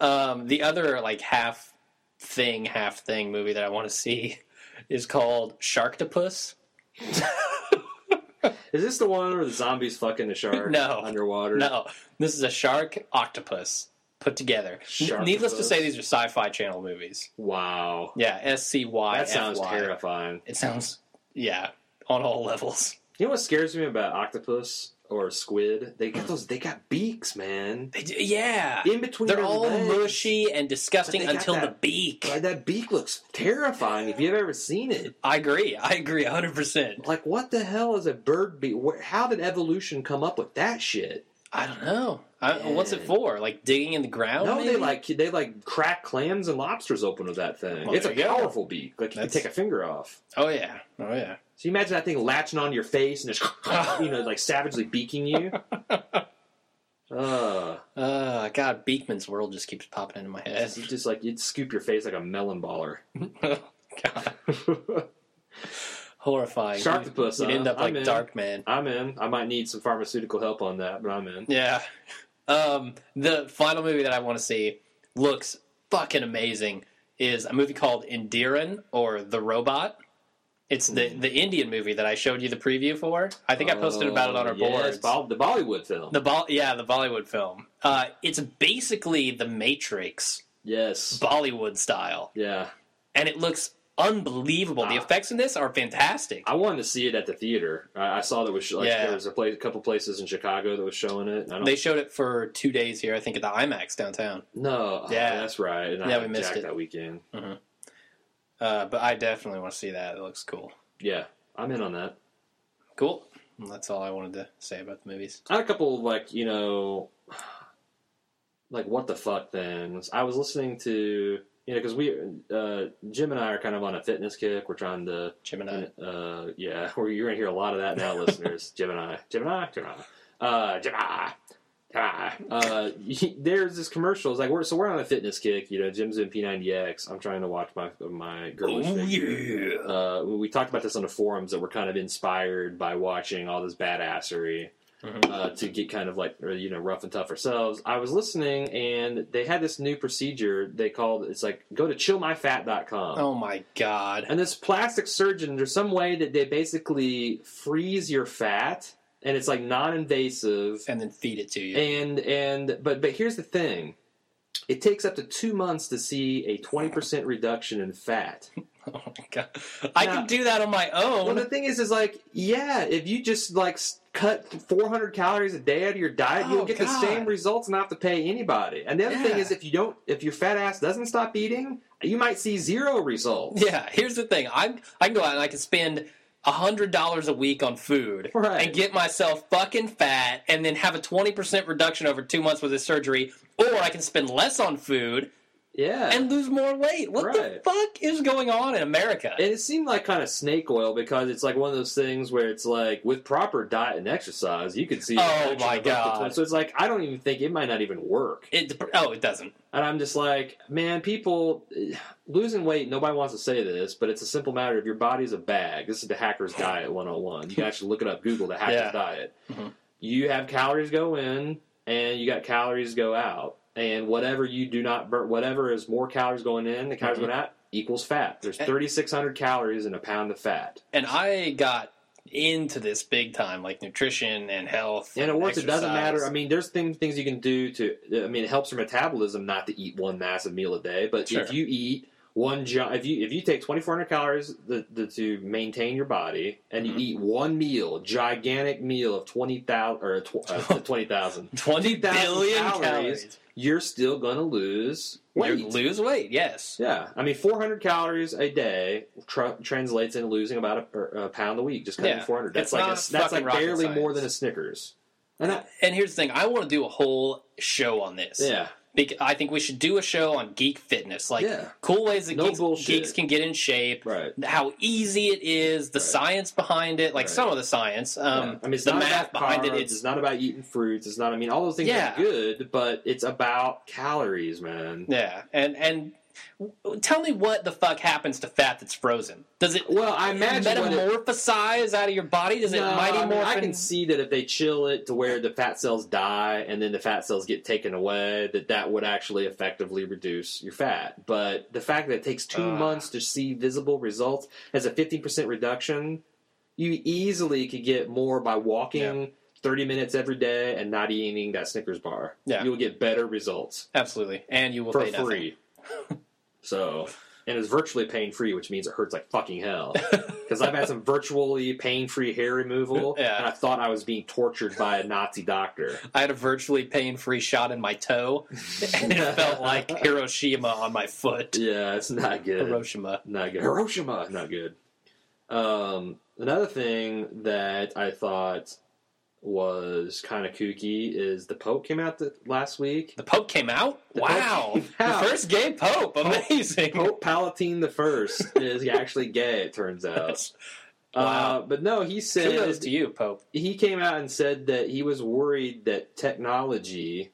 Um, the other like half thing, half thing movie that I want to see is called Sharktopus. Is this the one where the zombies fucking the shark No. underwater? No, this is a shark octopus put together. Needless to say, these are Sci-Fi Channel movies. Wow. Yeah, S C Y. That sounds terrifying. It sounds yeah on all levels. You know what scares me about octopus or squid? They got those. They got beaks, man. They do- yeah, In between, they're all legs. mushy and disgusting But they got until the beak. Like, that beak looks terrifying. If you've ever seen it, I agree. I agree 100. percent like what the hell is a bird beak? How did evolution come up with that shit? I don't know. I, what's it for? Like digging in the ground? no, they like they like crack clams and lobsters open with that thing. Well, it's a you go. powerful beak. Like you That's- can take a finger off. Oh yeah. Oh yeah. So you imagine that thing latching on your face and just you know like savagely beaking you. Uh, Uh, God, Beakman's world just keeps popping into my head. it's just like you'd scoop your face like a melon baller. God, horrifying. Sharktopus, You'd, you'd end up like I'm in. Darkman. I'm in. I might need some pharmaceutical help on that, but I'm in. Yeah. Um, the final movie that I want to see looks fucking amazing. Is a movie called Indiran or The Robot. It's the the Indian movie that I showed you the preview for. I think I posted about it on our Oh, yes, boards. Bol- the Bollywood film. The Bo- yeah, the Bollywood film. Uh, it's basically the Matrix yes. Bollywood style, Yeah. and it looks unbelievable. the Ah. effects in this are fantastic. I wanted to see it at the theater. I, I saw that was like, Yeah. there was a, place, a couple places in Chicago that was showing it. I They showed it for two days here, I think, at the IMAX downtown. no, oh, Yeah. that's right. And Yeah, had we missed Jack it. that weekend. Uh, but I definitely want to see that. It looks cool. Yeah, I'm in on that. Cool. That's all I wanted to say about the movies. I had a couple of like you know, like what the fuck things. I was listening to you know because we uh, Jim and I are kind of on a fitness kick. We're trying to Gemini. uh, yeah, where you're gonna hear a lot of that now, listeners. Jim and I, Jim and Gemini, Gemini, Gemini, uh, Gemini. Gemini. Uh, there's this commercial. It's like we're so we're on a fitness kick. You know, Jim's in P90X. I'm trying to watch my my girlish Oh, figure. yeah. Uh, we talked about this on the forums that we're kind of inspired by watching all this badassery Mhm. uh, to get kind of like you know rough and tough ourselves. I was listening and they had this new procedure they called it's like go to chillmyfat.com. Oh my god. And this plastic surgeon, there's some way that they basically freeze your fat, and it's like non-invasive. And then feed it to you. And and but but here's the thing, it takes up to two months to see a twenty percent reduction in fat. Oh my god. I Now- can do that on my own. Well, the thing is, is like yeah, if you just like cut 400 calories a day out of your diet, Oh, you'll get the same results and not have to pay anybody. And the other thing is, if you don't, if your fat ass doesn't stop eating, you might see zero results. Yeah, here's the thing. I'm I can go out and I can spend hundred dollars a week on food Right. and get myself fucking fat and then have a twenty percent reduction over two months with this surgery, or I can spend less on food Yeah. and lose more weight. What the fuck is going on in America? And it seemed like kind of snake oil because it's like one of those things where it's like with proper diet and exercise, you could see. Oh, my of up to God. So it's like I don't even think it might not even work. It, oh, it doesn't. And I'm just like, man, people losing weight. Nobody wants to say this, but it's a simple matter of your body's a bag. This is the hacker's diet 101. You can actually look it up. Google the hacker's Yeah. diet. Mhm. You have calories go in, and you got calories go out. And whatever you do not burn, whatever is more calories going in, the calories Mhm. going out equals fat. There's 3,600 calories in a pound of fat. And I got into this big time, like nutrition and health. And it works. It doesn't matter. I mean, there's things things you can do to. I mean, it helps your metabolism not to eat one massive meal a day. But Sure. if you eat one, gi- if you if you take 2,400 calories the, the, to maintain your body, and you Mhm. eat one meal, gigantic meal of 20,000 or tw- uh, 20,000, 20 billion calories, calories. You're still gonna lose weight. You lose weight, yes. yeah, I mean, 400 calories a day tr- translates into losing about a, a pound a week. Just cutting Yeah. 400. That's It's like a, that's like barely more than a Snickers. And I, And here's the thing I want to do a whole show on this. yeah, Bec- I think we should do a show on geek fitness, like Yeah. cool ways that No geeks, geeks can get in shape, right. how easy it is, the Right. science behind it, like Right. some of the science, um, Yeah. I mean, it's the not math about behind carbs, it. It's, It's not about eating fruits. It's not. I mean, all those things Yeah. are good, but it's about calories, man. yeah, and and tell me what the fuck happens to fat that's frozen? Does it Well, I imagine what it- metamorphosize out of your body? Does it No, mighty I, mean, morph? I can see that if they chill it to where the fat cells die and then the fat cells get taken away, that that would actually effectively reduce your fat. But the fact that it takes two Uh. months to see visible results as a 15% reduction, you easily could get more by walking 30 minutes every day and not eating that Snickers bar. Yeah. You'll get better results Absolutely, and you will for pay free. so, and it's virtually pain free, which means it hurts like fucking hell. Because I've had some virtually pain free hair removal, Yeah. and I thought I was being tortured by a Nazi doctor. I had a virtually pain-free shot in my toe, and it felt like Hiroshima on my foot. Yeah, it's not good. Hiroshima. Not good. Hiroshima, not good. Um, another thing that I thought was kind of kooky is the Pope came out the, last week. The Pope came out. The Pope wow, came out. the first gay Pope. Amazing. Pope Palpatine the First is actually gay. It turns out. Uh, Wow. but no, he said Kudos to you, Pope. he came out and said that he was worried that technology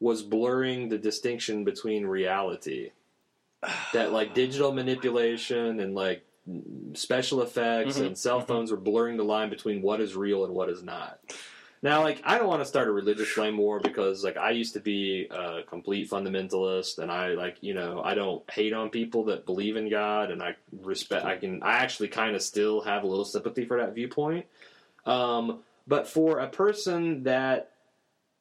was blurring the distinction between reality. That like digital manipulation and like special effects Mhm, and cell phones were blurring the line between what is real and what is not. Now, like, I don't want to start a religious flame war because, like, I used to be a complete fundamentalist, and I, like, you know, I don't hate on people that believe in God, and I respect. I can, I actually kind of still have a little sympathy for that viewpoint. Um, but for a person that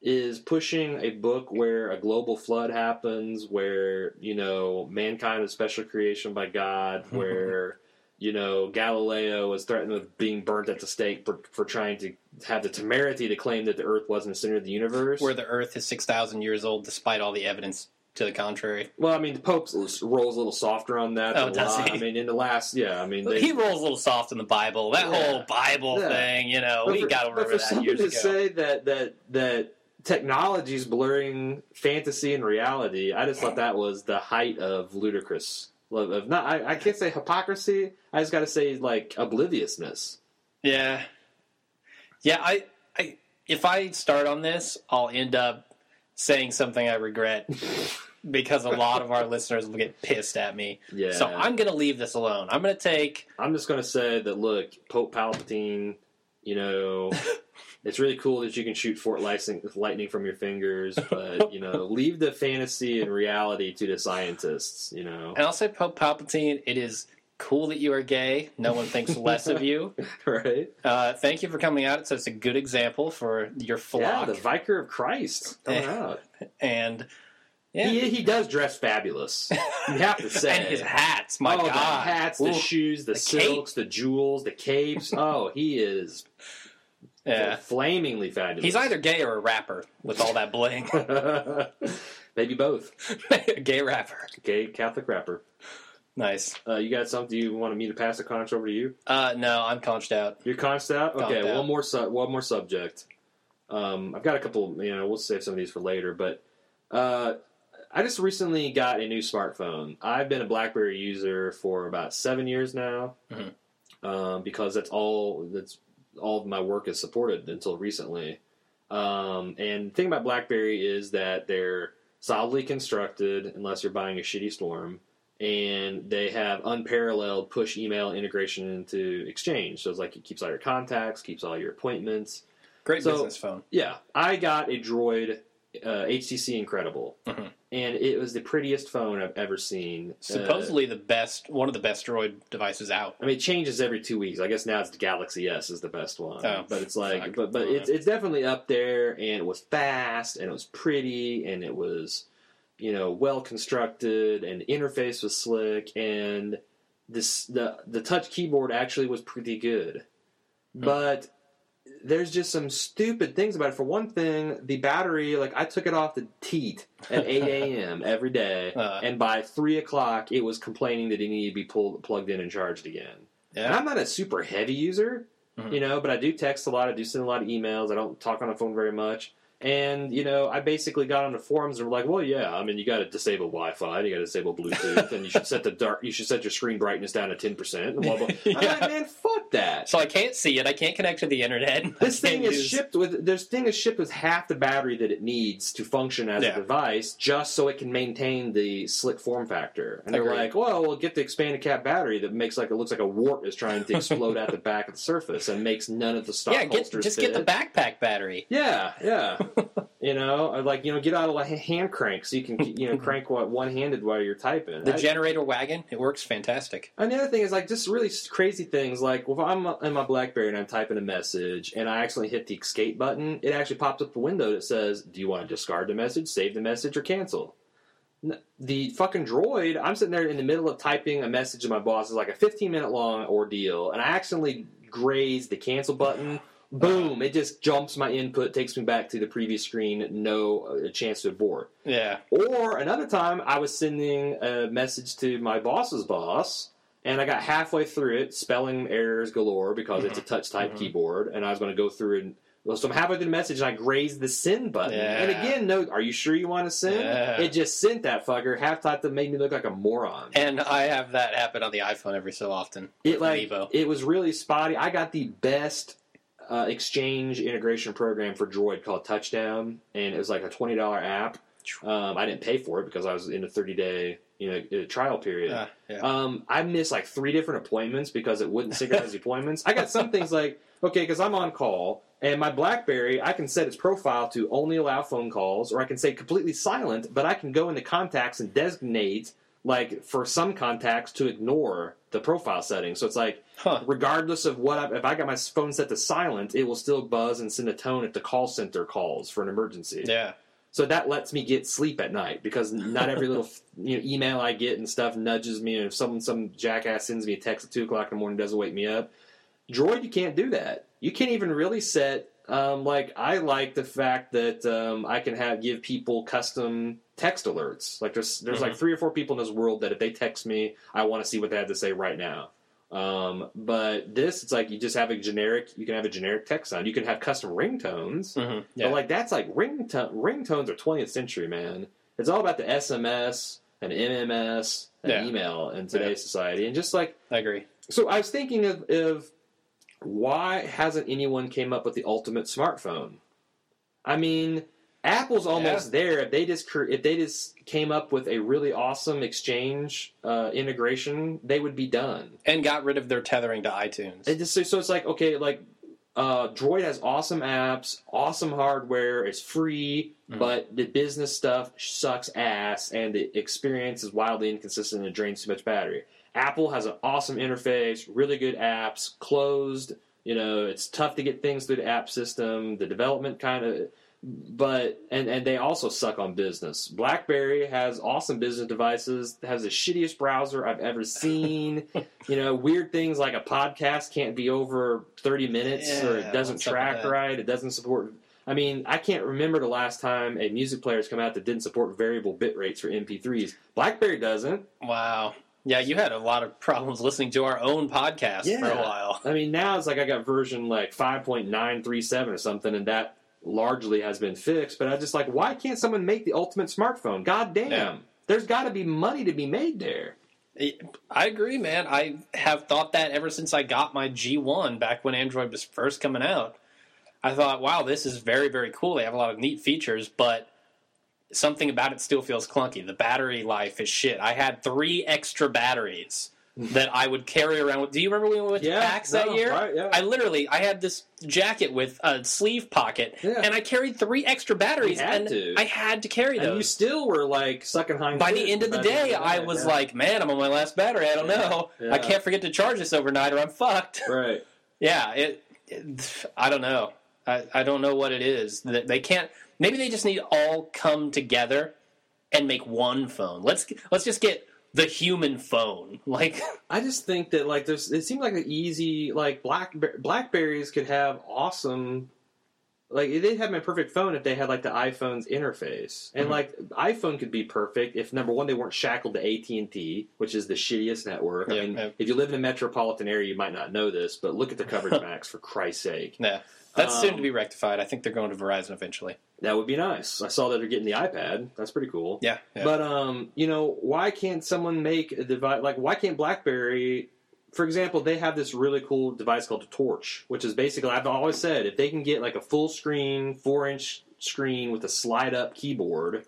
is pushing a book where a global flood happens, where you know mankind is special creation by God, where you know Galileo was threatened with being burnt at the stake for, for trying to have the temerity to claim that the Earth wasn't the center of the universe. Where the Earth is six thousand years old, despite all the evidence to the contrary. well, I mean, the Pope rolls a little softer on that. Oh, does he? I mean, in the last, yeah, I mean, they, he rolls a little soft in the Bible. That Yeah. whole Bible Yeah. thing, you know, But we for- got over but for that years to ago. say that that that technology is blurring fantasy and reality, I just thought that was the height of ludicrous. Of not, I, I can't say hypocrisy. I just got to say like obliviousness. Yeah, yeah. I, I, if I start on this, I'll end up saying something I regret because a lot of our listeners will get pissed at me. Yeah. So I'm going to leave this alone. I'm going to take. I'm just going to say that look, Pope Palpatine, you know, it's really cool that you can shoot Force Lightning, lightning from your fingers, but you know, leave the fantasy and reality to the scientists. You know, And I'll say Pope Palpatine. It is cool that you are gay. No one thinks less of you. right? Uh, thank you for coming out. So it's a good example for your Yeah, flock. the Vicar of Christ coming out. and yeah, He, he does dress fabulous. You have to say. and his hats. My oh, God, the hats, the Ooh. shoes, the, The silks, the jewels, the capes. Oh, he is yeah. flamingly fabulous. He's either gay or a rapper with all that bling. maybe both. gay rapper. Gay Catholic rapper. Nice. Uh, you got something you wanted me to pass the conch over to you? Uh, no, I'm conched out. You're conched out. Okay, Conched out. one more su- one more subject. Um, I've got a couple. You know, we'll save some of these for later, but uh, I just recently got a new smartphone. I've been a BlackBerry user for about seven years now, Mhm. um, because that's all that's all of my work is supported until recently. Um, and the thing about BlackBerry is that they're solidly constructed, unless you're buying a shitty Storm, and they have unparalleled push email integration into Exchange. So it's like it keeps all your contacts, keeps all your appointments. Great So- business phone. Yeah, I got a Droid uh, HTC Incredible, Mhm. and it was the prettiest phone I've ever seen. Uh, Supposedly the best, one of the best Droid devices out. I mean, it changes every two weeks. I guess now it's the Galaxy S is the best one. Oh, but it's like, fuck. but but it's it's definitely up there, and it was fast, and it was pretty, and it was, you know, well constructed, and the interface was slick, and this the the touch keyboard actually was pretty good, Hmm. but. There's just some stupid things about it. For one thing, the battery, like I took it off the teat at 8 a.m. every day, Uh. and by 3 o'clock, it was complaining that it needed to be pulled, plugged in and charged again. And I'm not a super heavy user, Mhm. you know, but I do text a lot. I do send a lot of emails. I don't talk on the phone very much. And, you know, I basically got on the forums and were like, well, yeah, I mean, you got to disable Wi Fi, you got to disable Bluetooth, and you should set the dark, you should set your screen brightness down to 10%. And blah, blah. I'm like, man, fuck that. So I can't see it. I can't connect to the internet. This thing is use- shipped with this thing is shipped with half the battery that it needs to function as Yeah. a device, just so it can maintain the slick form factor. And they're Agreed. like, "Well, we'll get the expanded cap battery that makes like it looks like a wart is trying to explode at the back of the surface and makes none of the stock Yeah, get, just fit." get the backpack battery. Yeah, yeah. you know, or like you know, get out of a hand crank so you can you know crank one handed while you're typing. The I- generator wagon, it works fantastic. and the other thing is like just really crazy things. Like if I'm uh, in my BlackBerry and I'm typing a message and I accidentally hit the escape button, it actually pops up the window that says, "Do you want to discard the message, save the message, or cancel?" The fucking droid. I'm sitting there in the middle of typing a message to my boss. It's like a 15 minute long ordeal, and I accidentally grazed the cancel button. Boom! It just jumps my input, takes me back to the previous screen. No uh, chance to abort. Yeah. Or another time, I was sending a message to my boss's boss, and I got halfway through it, spelling errors galore because it's a touch type Mhm. keyboard, and I was going to go through and. Well, so I'm halfway through the message, and I grazed the send button. Yeah. And again, no, are you sure you want to send? Yeah. It just sent that fucker half typed that made me look like a moron. And I have that happen on the iPhone every so often. It like Vivo. it was really spotty. I got the best uh, exchange integration program for Droid called Touchdown, and it was like a twenty dollar app. Um, I didn't pay for it because I was in a thirty day you know uh, trial period. Ah, yeah. Um, I missed like three different appointments because it wouldn't synchronize appointments. I got some things like okay, because I'm on call and my BlackBerry, I can set its profile to only allow phone calls, or I can say completely silent. But I can go into contacts and designate like for some contacts to ignore the profile setting. So it's like Huh. regardless of what I, if I got my phone set to silent, it will still buzz and send a tone if the call center calls for an emergency. Yeah. So that lets me get sleep at night because not every little you know, email I get and stuff nudges me. And if someone, some jackass sends me a text at two o'clock in the morning, doesn't wake me up. Droid, you can't do that. You can't even really set. Um, like I like the fact that um, I can have give people custom text alerts. Like there's there's like Mhm. three or four people in this world that if they text me, I want to see what they have to say right now. Um, but this, it's like you just have a generic. You can have a generic text sound. You can have custom ringtones. hmm Yeah. But like that's like ringtone ringtones are 20th century, man. It's all about the SMS and MMS and Yeah. email in today's Yeah. society. And just like I agree. so I was thinking of, of why hasn't anyone came up with the ultimate smartphone? I mean, Apple's almost there. If they just if they just came up with a really awesome exchange uh, integration, they would be done. And got rid of their tethering to iTunes. It just so it's like okay, like uh, Droid has awesome apps, awesome hardware, it's free, Mhm. but the business stuff sucks ass, and the experience is wildly inconsistent and drains too much battery. Apple has an awesome interface, really good apps, closed. You know, it's tough to get things through the app system. The development kind of, but and and they also suck on business. BlackBerry has awesome business devices. Has the shittiest browser I've ever seen. you know, weird things like a podcast can't be over thirty minutes, or it doesn't what's up with track right. It doesn't support. I mean, I can't remember the last time a music player has come out that didn't support variable bit rates for MP3s. BlackBerry doesn't. wow. Yeah, you had a lot of problems listening to our own podcast for a while. I mean, now it's like I got version like 5.937 or something, and that largely has been fixed. But I just like, why can't someone make the ultimate smartphone? God damn, Yeah. there's got to be money to be made there. I agree, man. I have thought that ever since I got my G1 back when Android was first coming out. I thought, wow, this is very, very cool. They have a lot of neat features, but something about it still feels clunky. The battery life is shit. I had three extra batteries that I would carry around. with Do you remember when we went to Yeah, PAX no, that year? right, yeah. I literally, I had this jacket with a sleeve pocket, Yeah. and I carried three extra batteries, had and to. I had to carry And you still were like sucking hind. By the end of the by the day, I was like, man, I'm on my last battery. I don't know. I can't forget to charge this overnight or I'm fucked. right. Yeah, it, it- I don't know. I, I don't know what it is. They can't. Maybe they just need all come together and make one phone. Let's let's just get the human phone. Like, I just think that like there's it seemed like an easy like black Blackberries could have awesome like they'd have my perfect phone if they had like the iPhone's interface and Mhm. like iPhone could be perfect if number one they weren't shackled to AT and T which is the shittiest network. Yeah, I mean yeah. if you live in a metropolitan area you might not know this but look at the coverage max for Christ's sake. yeah, that's soon to Um, be rectified. I think they're going to Verizon eventually. That would be nice. I saw that they're getting the iPad. That's pretty cool. Yeah, yeah. But um, you know, why can't someone make a device like why can't BlackBerry, for example, they have this really cool device called a Torch, which is basically I've always said if they can get like a full screen, four inch screen with a slide up keyboard,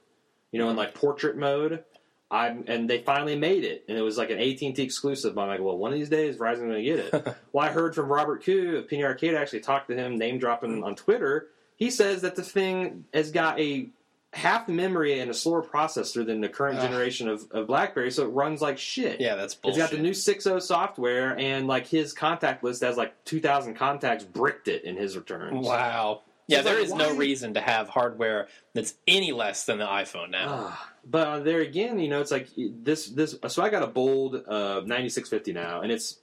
you know, in like portrait mode. I'm, and they finally made it, and it was like an AT and T exclusive. I'm like, well, one of these days, Verizon's going to get it. well, I heard from Robert Khoo of Penny Arcade. I actually talked to him, name dropping on Twitter. He says that the thing has got a half the memory and a slower processor than the current Ugh. generation of, of BlackBerry, so it runs like shit. yeah, that's bullshit. It's got the new 6.0 software, and like his contact list has like 2,000 contacts bricked it in his returns. Wow. Yeah, there like, is no reason to have hardware that's any less than the iPhone now. Ah, but uh, there again, you know, it's like this. This. So I got a bold uh, 9650 now, and it's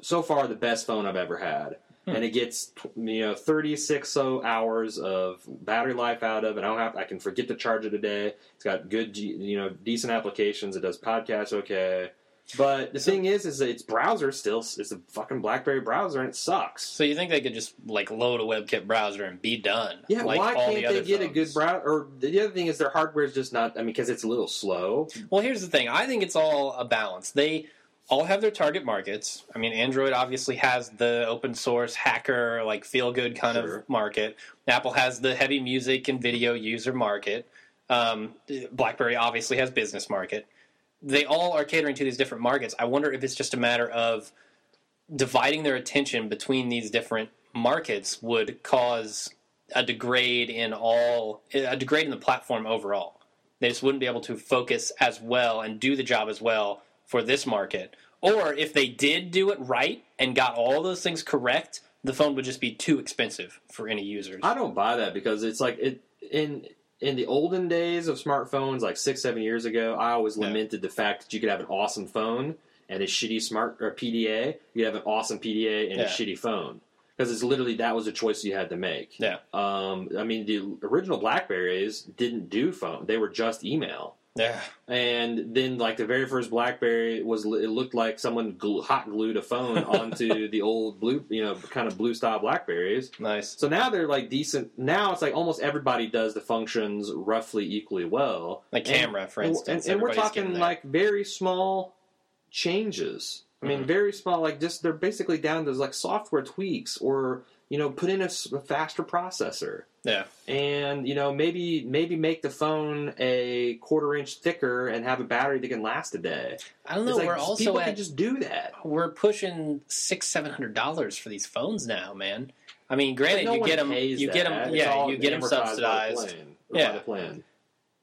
so far the best phone I've ever had. And it gets you know 36 so hours of battery life out of it. I don't have. I can forget to charge it a day. It's got good, you know, decent applications. It does podcasts okay. But the thing is, is that its browser still is a fucking BlackBerry browser, and it sucks. So you think they could just like load a WebKit browser and be done? Yeah, like why all can't the other they get a good browser? Or the other thing is their hardware is just not. I mean, because it's a little slow. Well, here's the thing. I think it's all a balance. They all have their target markets. I mean, Android obviously has the open source hacker, like feel good kind Sure. of market. Apple has the heavy music and video user market. Um, BlackBerry obviously has business market. They all are catering to these different markets. I wonder if it's just a matter of dividing their attention between these different markets would cause a degrade in all a degrade in the platform overall. They just wouldn't be able to focus as well and do the job as well for this market. Or if they did do it right and got all those things correct, the phone would just be too expensive for any users. I don't buy that because it's like it in in the olden days of smartphones, like six seven years ago. I always Yeah. lamented the fact that you could have an awesome phone and a shitty smart or PDA. You have an awesome PDA and a shitty phone because it's literally that was a choice you had to make. Yeah. Um, I mean, the original Blackberries didn't do phone; they were just email. Yeah. And then, like the very first BlackBerry was, it looked like someone glue, hot glued a phone onto the old blue, you know, kind of blue style Blackberries. Nice. So now they're like decent. Now it's like almost everybody does the functions roughly equally well. Like And- camera, for instance. and, and we're talking like very small changes. I mean, Mhm. very small. Like just they're basically down to like software tweaks or you know put in a faster processor Yeah. and you know maybe maybe make the phone a quarter inch thicker and have a battery that can last a day. I don't know. It's like, we're also people at can just do that. we're pushing six seven hundred dollars for these phones now, man. I mean, granted, no you get them, you get them, It's yeah, you get them amortized by the subsidized. plan, Yeah. the plan.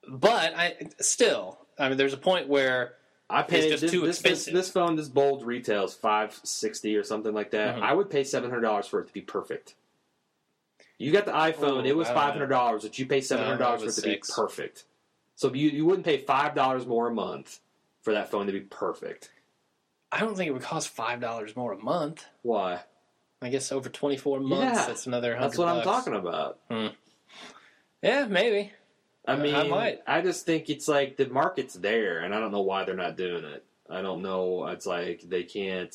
But I still, I mean, there's a point where I paid just this, too this, expensive. This, this phone, this bold retails five sixty or something like that. Mhm. I would pay seven hundred dollars for it to be perfect. You got the iPhone; Ooh, it was I don't know. five hundred dollars, but you pay seven hundred dollars for it to six. be perfect. So you you wouldn't pay five dollars more a month for that phone to be perfect. I don't think it would cost five dollars more a month. Why? I guess over twenty four months, Yeah, that's another. That's what I'm talking about. Hmm. Yeah, maybe. I mean, I might. I just think it's like the market's there, and I don't know why they're not doing it. I don't know. It's like they can't.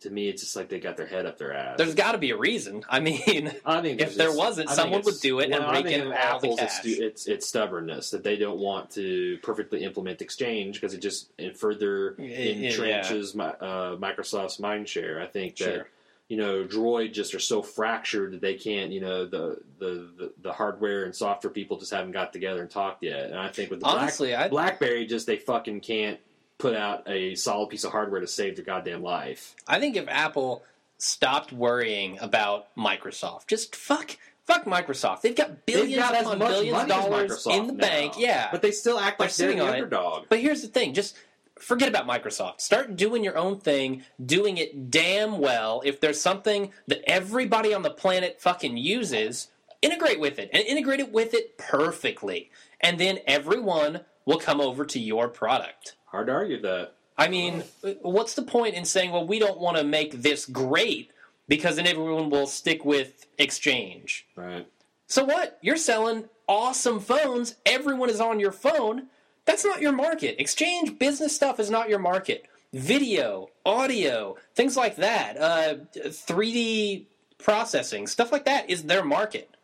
to me, it's just like they got their head up their ass. There's got to be a reason. I mean, I think if there just- wasn't, someone would do it and well, rake think in all the Apple's, cash. It's, it's it's stubbornness that they don't want to perfectly implement Exchange because it just it further Yeah, yeah, entrenches uh, Microsoft's mind share. I think that Sure. You know Droid just are so fractured that they can't you know the the, the, hardware and software people just haven't got together and talked yet. And I think with the Black, Honestly, I BlackBerry, just they fucking can't put out a solid piece of hardware to save their goddamn life. I think if Apple stopped worrying about Microsoft, just fuck fuck Microsoft. They've got billions They've got upon billions of dollars in the now. bank. Yeah, but they still act like they're sitting the it. underdog. But here's the thing, just forget about Microsoft. Start doing your own thing, doing it damn well. If there's something that everybody on the planet fucking uses, integrate with it and integrate it with it perfectly. And then everyone will come over to your product. Hard to argue that. I mean, what's the point in saying, well, we don't want to make this great because then everyone will stick with Exchange? Right. So what? You're selling awesome phones. Everyone is on your phone. That's not your market. Exchange business stuff is not your market. Video, audio, things like that, uh, 3D processing, stuff like that is their market.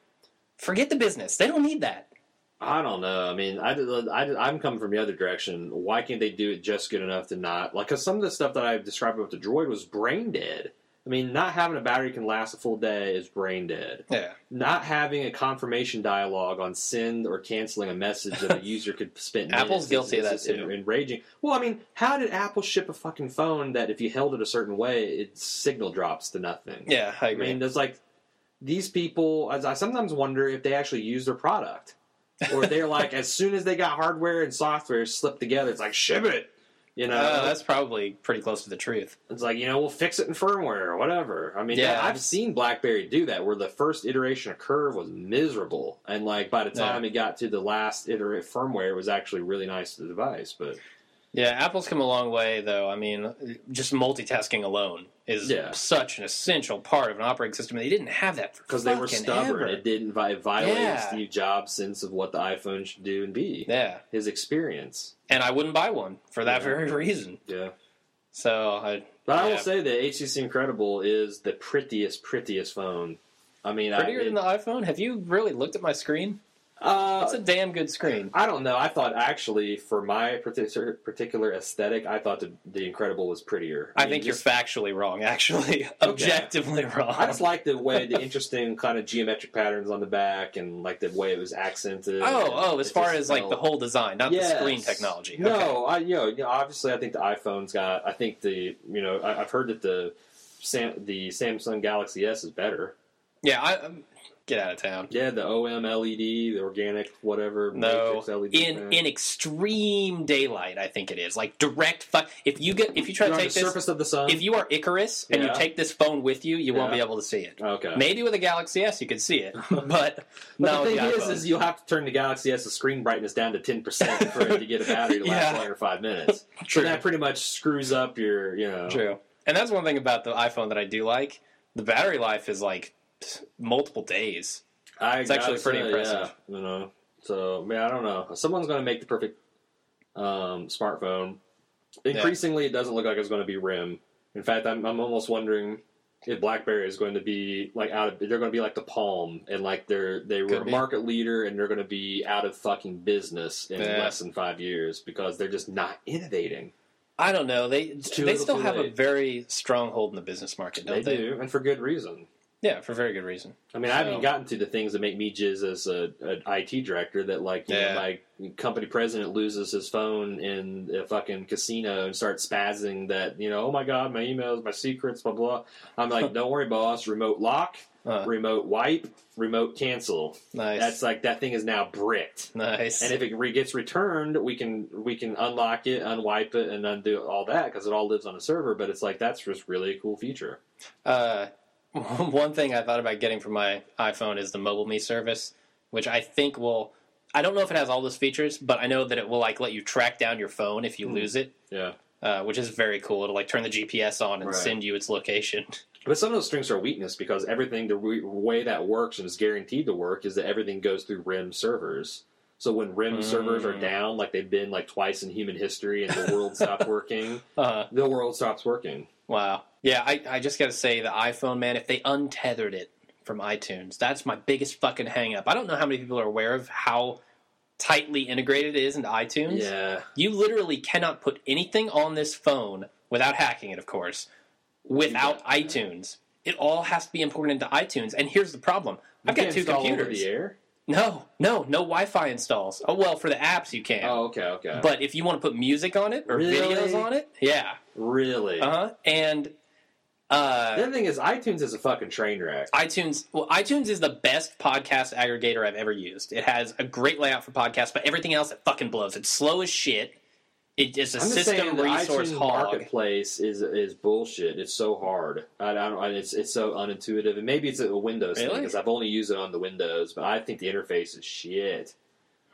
Forget the business. They don't need that. I don't know. I mean, I, I, I'm coming from the other direction. Why can't they do it just good enough to not like? Because some of the stuff that I described about the Droid was brain dead. I mean, not having a battery can last a full day is brain dead. Yeah. Not having a confirmation dialogue on send or canceling a message that a user could spend. Apple's guilty of that, too. Enraging. Well, I mean, how did Apple ship a fucking phone that if you held it a certain way, its signal drops to nothing? Yeah, I agree. I mean, there's like these people. As I sometimes wonder if they actually use their product, or they're like, as soon as they got hardware and software slipped together, it's like ship it. You know, Uh, that's probably pretty close to the truth. it's like you know we'll fix it in firmware or whatever. I mean, Yeah. I've seen BlackBerry do that, where the first iteration of Curve was miserable, and like by the Yeah. time it got to the last iterate firmware, it was actually really nice to the device. But Yeah, Apple's come a long way, though. I mean, just multitasking alone is Yeah. such an essential part of an operating system. They didn't have that because they were stubborn, ever. it didn't violate Yeah. Steve Jobs' sense of what the iPhone should do and be. Yeah, His experience. and I wouldn't buy one for that Yeah. very reason. Yeah. So, I, But I will say that HTC Incredible is the prettiest, prettiest phone. I mean, prettier I, than the iPhone. Have you really looked at my screen? Uh, It's a damn good screen. I don't know. I thought actually, for my particular particular aesthetic, I thought the, the Incredible was prettier. I, mean, think just- you're factually wrong. Actually, objectively wrong. I just like the way the interesting kind of geometric patterns on the back and like the way it was accented. oh, oh, as far as like the whole design, not the screen technology. Okay. No, I you know, you know, obviously I think the iPhone's got. I think the you know I, I've heard that the Sam, the Samsung Galaxy S is better. Yeah, I, um, get out of town. Yeah, the AMOLED, the organic whatever No, matrix LED. in thing. in extreme daylight, I think it is like direct. Fu- if you get if you try You're to on take the this, surface of the sun. if you are Icarus and you take this phone with you, you won't be able to see it. okay. Maybe with a Galaxy S you could see it, but But no. the thing is, is you'll have to turn the Galaxy S screen brightness down to ten percent for it to get a battery to last Yeah. longer five minutes. True. So that pretty much screws up your, you know. True, and that's one thing about the iPhone that I do like. The battery life is like multiple days. I It's actually pretty say, impressive. Yeah, you know. So, man, I don't know. Someone's going to make the perfect um, smartphone. Increasingly, it doesn't look like it's going to be RIM. In fact, I'm, I'm almost wondering if BlackBerry is going to be like out of. They're going to be like the Palm, and like they're they were Could a be. market leader, and they're going to be out of fucking business in Yeah. less than five years because they're just not innovating. I don't know. They they still have a very strong hold in the business market, don't they? do, and for good reason. Yeah, for very good reason. I mean, I haven't even gotten to the things that make me jizz as a, an IT director. That like, you Yeah. know, my company president loses his phone in a fucking casino and starts spazzing. That you know, oh my god, my emails, my secrets, blah blah. I'm like, don't worry, boss. Remote lock, Uh, remote wipe, remote cancel. nice, That's like that thing is now bricked. nice. And if it re- gets returned, we can we can unlock it, unwipe it, and undo all that because it all lives on a server. But it's like that's just really a cool feature. Uh, one thing I thought about getting from my iPhone is the Mobile Me service, which I think will. I don't know if it has all those features, but I know that it will like let you track down your phone if you Hmm. lose it, Yeah. uh, which is very cool. It'll like turn the GPS on and Right. send you its location. But some of those strengths are a weakness because everything, the re- way that works and is guaranteed to work, is that everything goes through RIM servers. So when RIM servers are Mm. down, like they've been like twice in human history, and the world stops working, Uh, the world stops working. wow. Yeah, I, I just got to say the iPhone, man, if they untethered it from iTunes, that's my biggest fucking hang up. I don't know how many people are aware of how tightly integrated it is into iTunes. Yeah. You literally cannot put anything on this phone without hacking it, of course, without iTunes. It all has to be imported into iTunes. And here's the problem I've got two computers. the air. No, no, no Wi Fi installs. Oh, well, for the apps you can. Oh, okay, okay. But if you want to put music on it or Really? videos on it, yeah. really, Uh huh. And uh, the other thing is iTunes is a fucking train wreck. iTunes, well, iTunes is the best podcast aggregator I've ever used. It has a great layout for podcasts, but everything else it fucking blows. It's slow as shit. It is a I'm just system saying the resource iTunes hog. marketplace is is bullshit. It's so hard. I, I don't. It's it's so unintuitive, and maybe it's a Windows thing Really? because I've only used it on the Windows, but I think the interface is shit.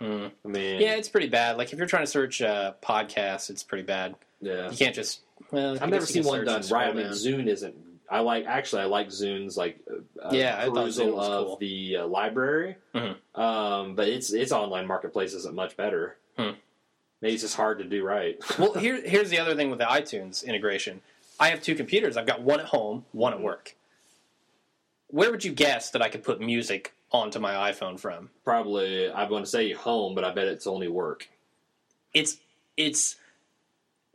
Hmm. I mean, Yeah, it's pretty bad. Like if you're trying to search uh, podcasts, it's pretty bad. yeah. You can't just. Well, I I've never seen one done and scroll right. I mean. Zune isn't. I like actually. I like Zune's like uh, Yeah, I thought perusal Zune was of cool. the uh, library. Mhm. Um, but its its online marketplace isn't much better. Hmm. Maybe it's just hard to do right. well, here, here's the other thing with the iTunes integration. I have two computers. I've got one at home, one at work. Where would you guess that I could put music onto my iPhone from? Probably I want to say home, but I bet it's only work. It's it's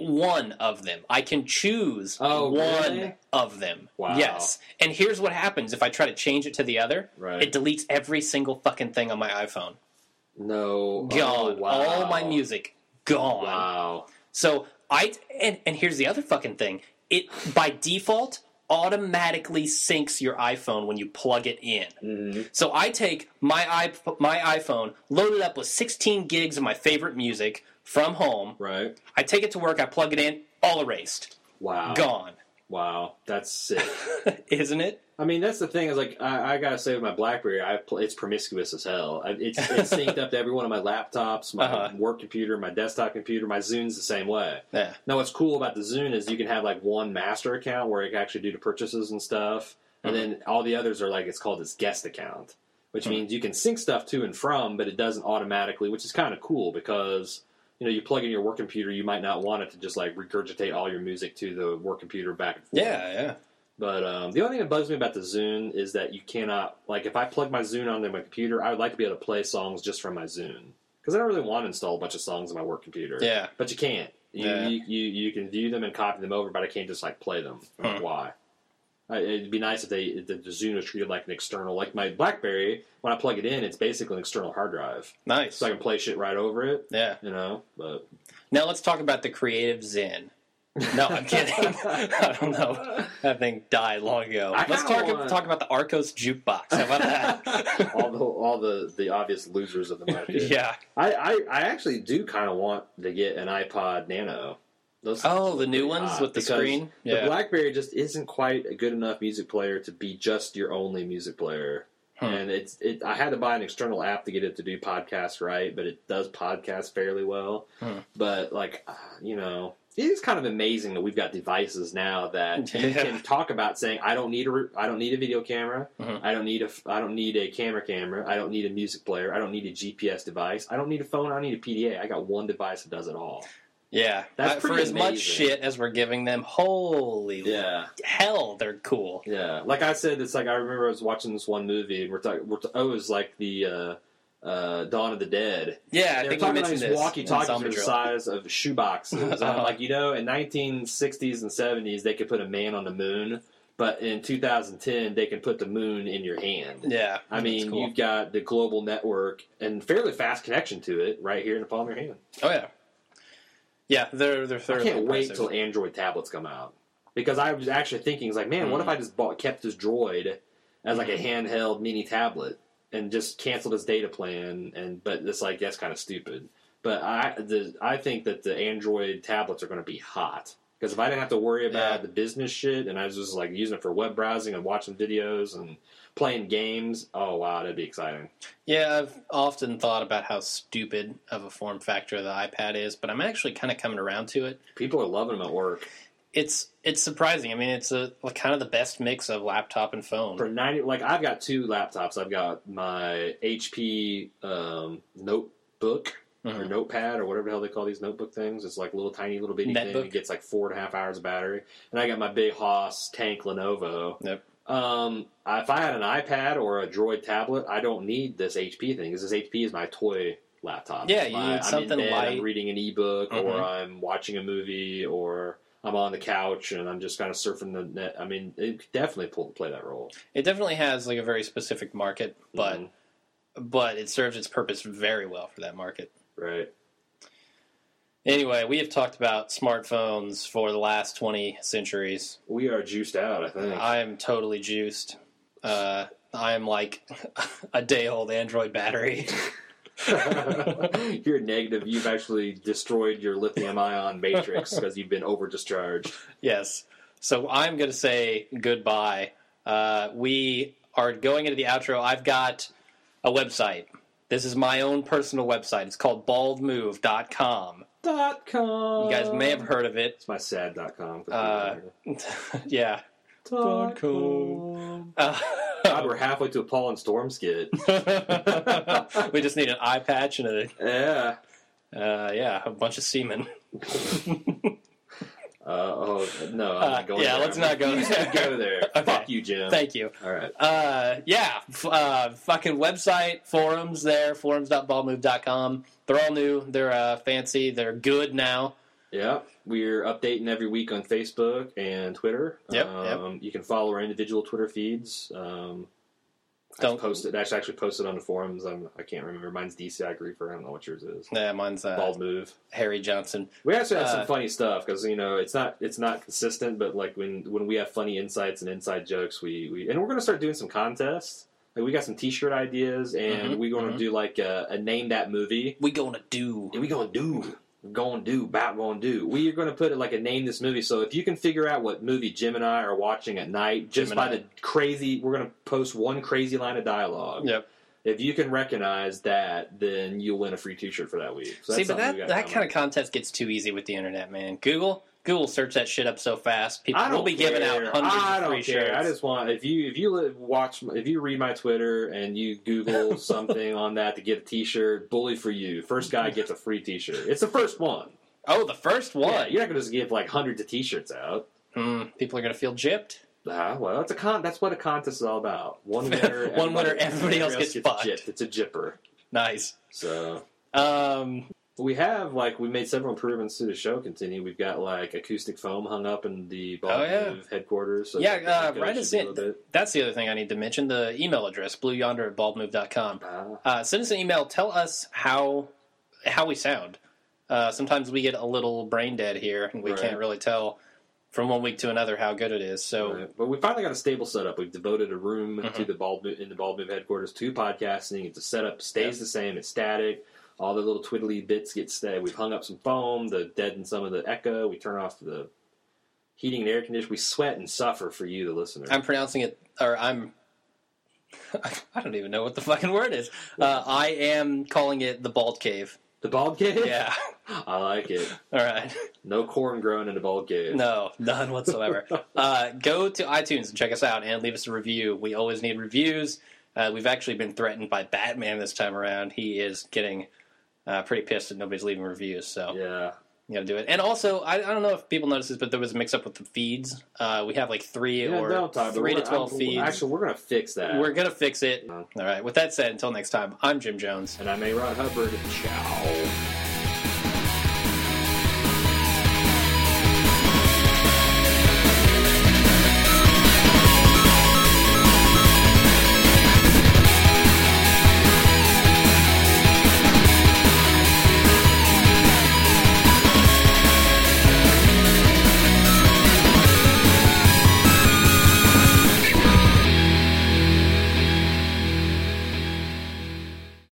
one of them. I can choose Oh, one really? of them. Wow. Yes. And here's what happens if I try to change it to the other. Right. It deletes every single fucking thing on my iPhone. No, Gone. Oh, wow. All my music gone. Wow. So I and and here's the other fucking thing. It by default automatically syncs your iPhone when you plug it in. hmm So I take my iP- my iPhone, load it up with 16 gigs of my favorite music from home. Right. I take it to work, I plug it in, all erased, Wow. gone. Wow. That's sick. Isn't it? I mean, that's the thing. Is like I, I gotta say with my BlackBerry, I pl- it's promiscuous as hell. I, it's it's synced up to every one of my laptops, my Uh-huh. work computer, my desktop computer. My Zune's the same way. Yeah. Now, what's cool about the Zune is you can have like one master account where it can actually do the purchases and stuff, and Mm-hmm. then all the others are like it's called its guest account, which Mhm. means you can sync stuff to and from, but it doesn't automatically, which is kind of cool because you know you plug in your work computer, you might not want it to just like regurgitate all your music to the work computer back and forth. Yeah, yeah. But um, the only thing that bugs me about the Zune is that you cannot like if I plug my Zune onto my computer, I would like to be able to play songs just from my Zune because I don't really want to install a bunch of songs on my work computer. Yeah. But you can't. You, Yeah. you, you you can view them and copy them over, but I can't just like play them. Hmm. Why? I, it'd be nice if they if the, Zune was treated like an external, like my BlackBerry. When I plug it in, it's basically an external hard drive, Nice. so I can play shit right over it. Yeah. You know, but Now let's talk about the creative Zen. No, I'm kidding. I don't know. That thing died long ago. I Let's talk wanna- talk about the Archos jukebox. How about that? all the all the the obvious losers of the market. yeah. I, I, I actually do kind of want to get an iPod Nano. Those Oh, the new ones with the screen. The BlackBerry just isn't quite a good enough music player to be just your only music player. Hmm. And it's it. I had to buy an external app to get it to do podcasts right, but it does podcasts fairly well. Hmm. But like, uh, you know, it is kind of amazing that we've got devices now that Yeah. can talk about saying, "I don't need a I don't need a video camera. Mhm. I don't need a I don't need a camera camera. I don't need a music player. I don't need a GPS device. I don't need a phone. I don't need a PDA. I got one device that does it all." Yeah. That's Uh, for as much shit as we're giving them, holy Yeah. hell, they're cool. Yeah, like I said, it's like I remember I was watching this one movie, and we're talking. We're t- oh, it was like the uh, uh, Dawn of the Dead. Yeah, I think we mentioned this. walkie talkies the size of shoeboxes. Uh-huh. like, you know, in 1960s and 70s, they could put a man on the moon, but in 2010, they can put the moon in your hand. Yeah. I mean, cool. you've got the global network and fairly fast connection to it right here in the palm of your hand. Oh yeah. Yeah, they're they're I can't wait till Android tablets come out because I was actually thinking, it's like, man, what Mm. if I just bought kept this Droid as like a handheld mini tablet and just canceled its data plan? And but it's like that's kind of stupid. But I the I think that the Android tablets are going to be hot because if I didn't have to worry about Yeah. the business shit and I was just like using it for web browsing and watching videos and playing games, oh wow, that'd be exciting. Yeah, I've often thought about how stupid of a form factor the iPad is, but I'm actually kind of coming around to it. People are loving them at work. It's it's surprising. I mean, it's a like, kind of the best mix of laptop and phone. for 90 like i've got two laptops i've got my hp um, notebook or Notepad or whatever the hell they call these notebook things. It's like a little tiny little bitty thing. It gets like four and a half hours of battery. And I got my big Haas tank Lenovo. Yep. Um, if I had an iPad or a Droid tablet, I don't need this HP thing because this HP is my toy laptop. Yeah, you my- need I'm something in bed, light. I'm reading an ebook, or Mhm. I'm watching a movie, or I'm on the couch and I'm just kind of surfing the net. I mean, it definitely pull play that role. It definitely has like a very specific market, but Mhm. but it serves its purpose very well for that market. right. Anyway, we have talked about smartphones for the last 20 centuries. We are juiced out. I think. I am totally juiced. Uh, I am like a day old Android battery. You're negative. You've actually destroyed your lithium ion matrix because you've been over discharged. yes. So I'm going to say goodbye. Uh, we are going into the outro. I've got a website. This is my own personal website. It's called baldmove.com. Dot com. You guys may have heard of it. It's my sad dot com. Uh, yeah. dot com. com. Uh, God, we're halfway to a Paul and Storm skit. we just need an eye patch and a Yeah. uh, yeah, a bunch of semen. Uh, oh no, I'm Uh, not going yeah, there. let's not go You there. go there. Okay. Fuck you, Jim. Thank you. All right. Uh, yeah, f- uh, fucking website, forums there, forums.baldmove.com. They're all new. They're uh, fancy. They're good now. Yeah, we're updating every week on Facebook and Twitter. Yep, um, You can follow our individual Twitter feeds. Um, Don't- I posted. Actually, actually posted on the forums. I'm, I can't remember. Mine's DCI Griefer. I don't know what yours is. Yeah, mine's uh, Bald move. Harry Johnson. We actually have Uh, some funny stuff because you know it's not it's not consistent, but like when when we have funny insights and inside jokes, we, we and we're gonna start doing some contests. Like we got some T-shirt ideas, and Mhm, we're gonna mhm. do like a, a name that movie. We gonna do. And we gonna do, gonna do, about gonna do. We are gonna put it like a name this movie. So if you can figure out what movie Jim and I are watching at night, just by the crazy, we're gonna post one crazy line of dialogue. Yep. If you can recognize that, then you'll win a free T-shirt for that week. So See, but that that kind of contest gets too easy with the internet, man. Google Google search that shit up so fast. People I don't will be giving out care. hundreds I of don't free care. shirts. I just want if you if you watch if you read my Twitter and you Google something on that to get a T-shirt, bully for you. First guy gets a free T-shirt. It's the first one. oh, the first one. Yeah, you're not gonna just give like hundreds of T-shirts out. Hmm, people are gonna feel gypped. Ah, well, that's a con. That's what a contest is all about. One winner, One winner, everybody else gets fucked. gypped. It's a jipper. Nice. So Um, we have like we made several improvements to the show. Continue. We've got like acoustic foam hung up in the Oh, yeah. Move headquarters. So Yeah, uh, should us in. that's the other thing I need to mention. The email address, blueyonder at baldmove.com. Ah. Uh, send us an email. Tell us how how we sound. Uh, sometimes we get a little brain dead here, and we Right. can't really tell from one week to another how good it is. So Right. But we finally got a stable setup. We've devoted a room Mhm. to the ball in the ball move headquarters to podcasting. It's a setup stays the same. It's static. All the little twiddly bits get stay. We've hung up some foam to deaden some of the echo. We turn off the heating and air conditioning. We sweat and suffer for you, the listener. I'm pronouncing it, or I'm. I don't even know what the fucking word is. Uh, I am calling it the bald cave. the bald cave. Yeah. I like it. All right. No corn grown in the bald cave. No, none whatsoever. uh, go to iTunes and check us out and leave us a review. We always need reviews. Uh, we've actually been threatened by Batman this time around. He is getting uh, pretty pissed that nobody's leaving reviews, so Yeah. you got to do it. And also, I, I don't know if people notice this, but there was a mix up with the feeds. Uh, we have like three Yeah, or three to 12 I'm- feeds. Actually, we're gonna fix that. We're to fix it. All right. With that said, until next time, I'm Jim Jones. and I'm A. Ron Hubbard. Ciao.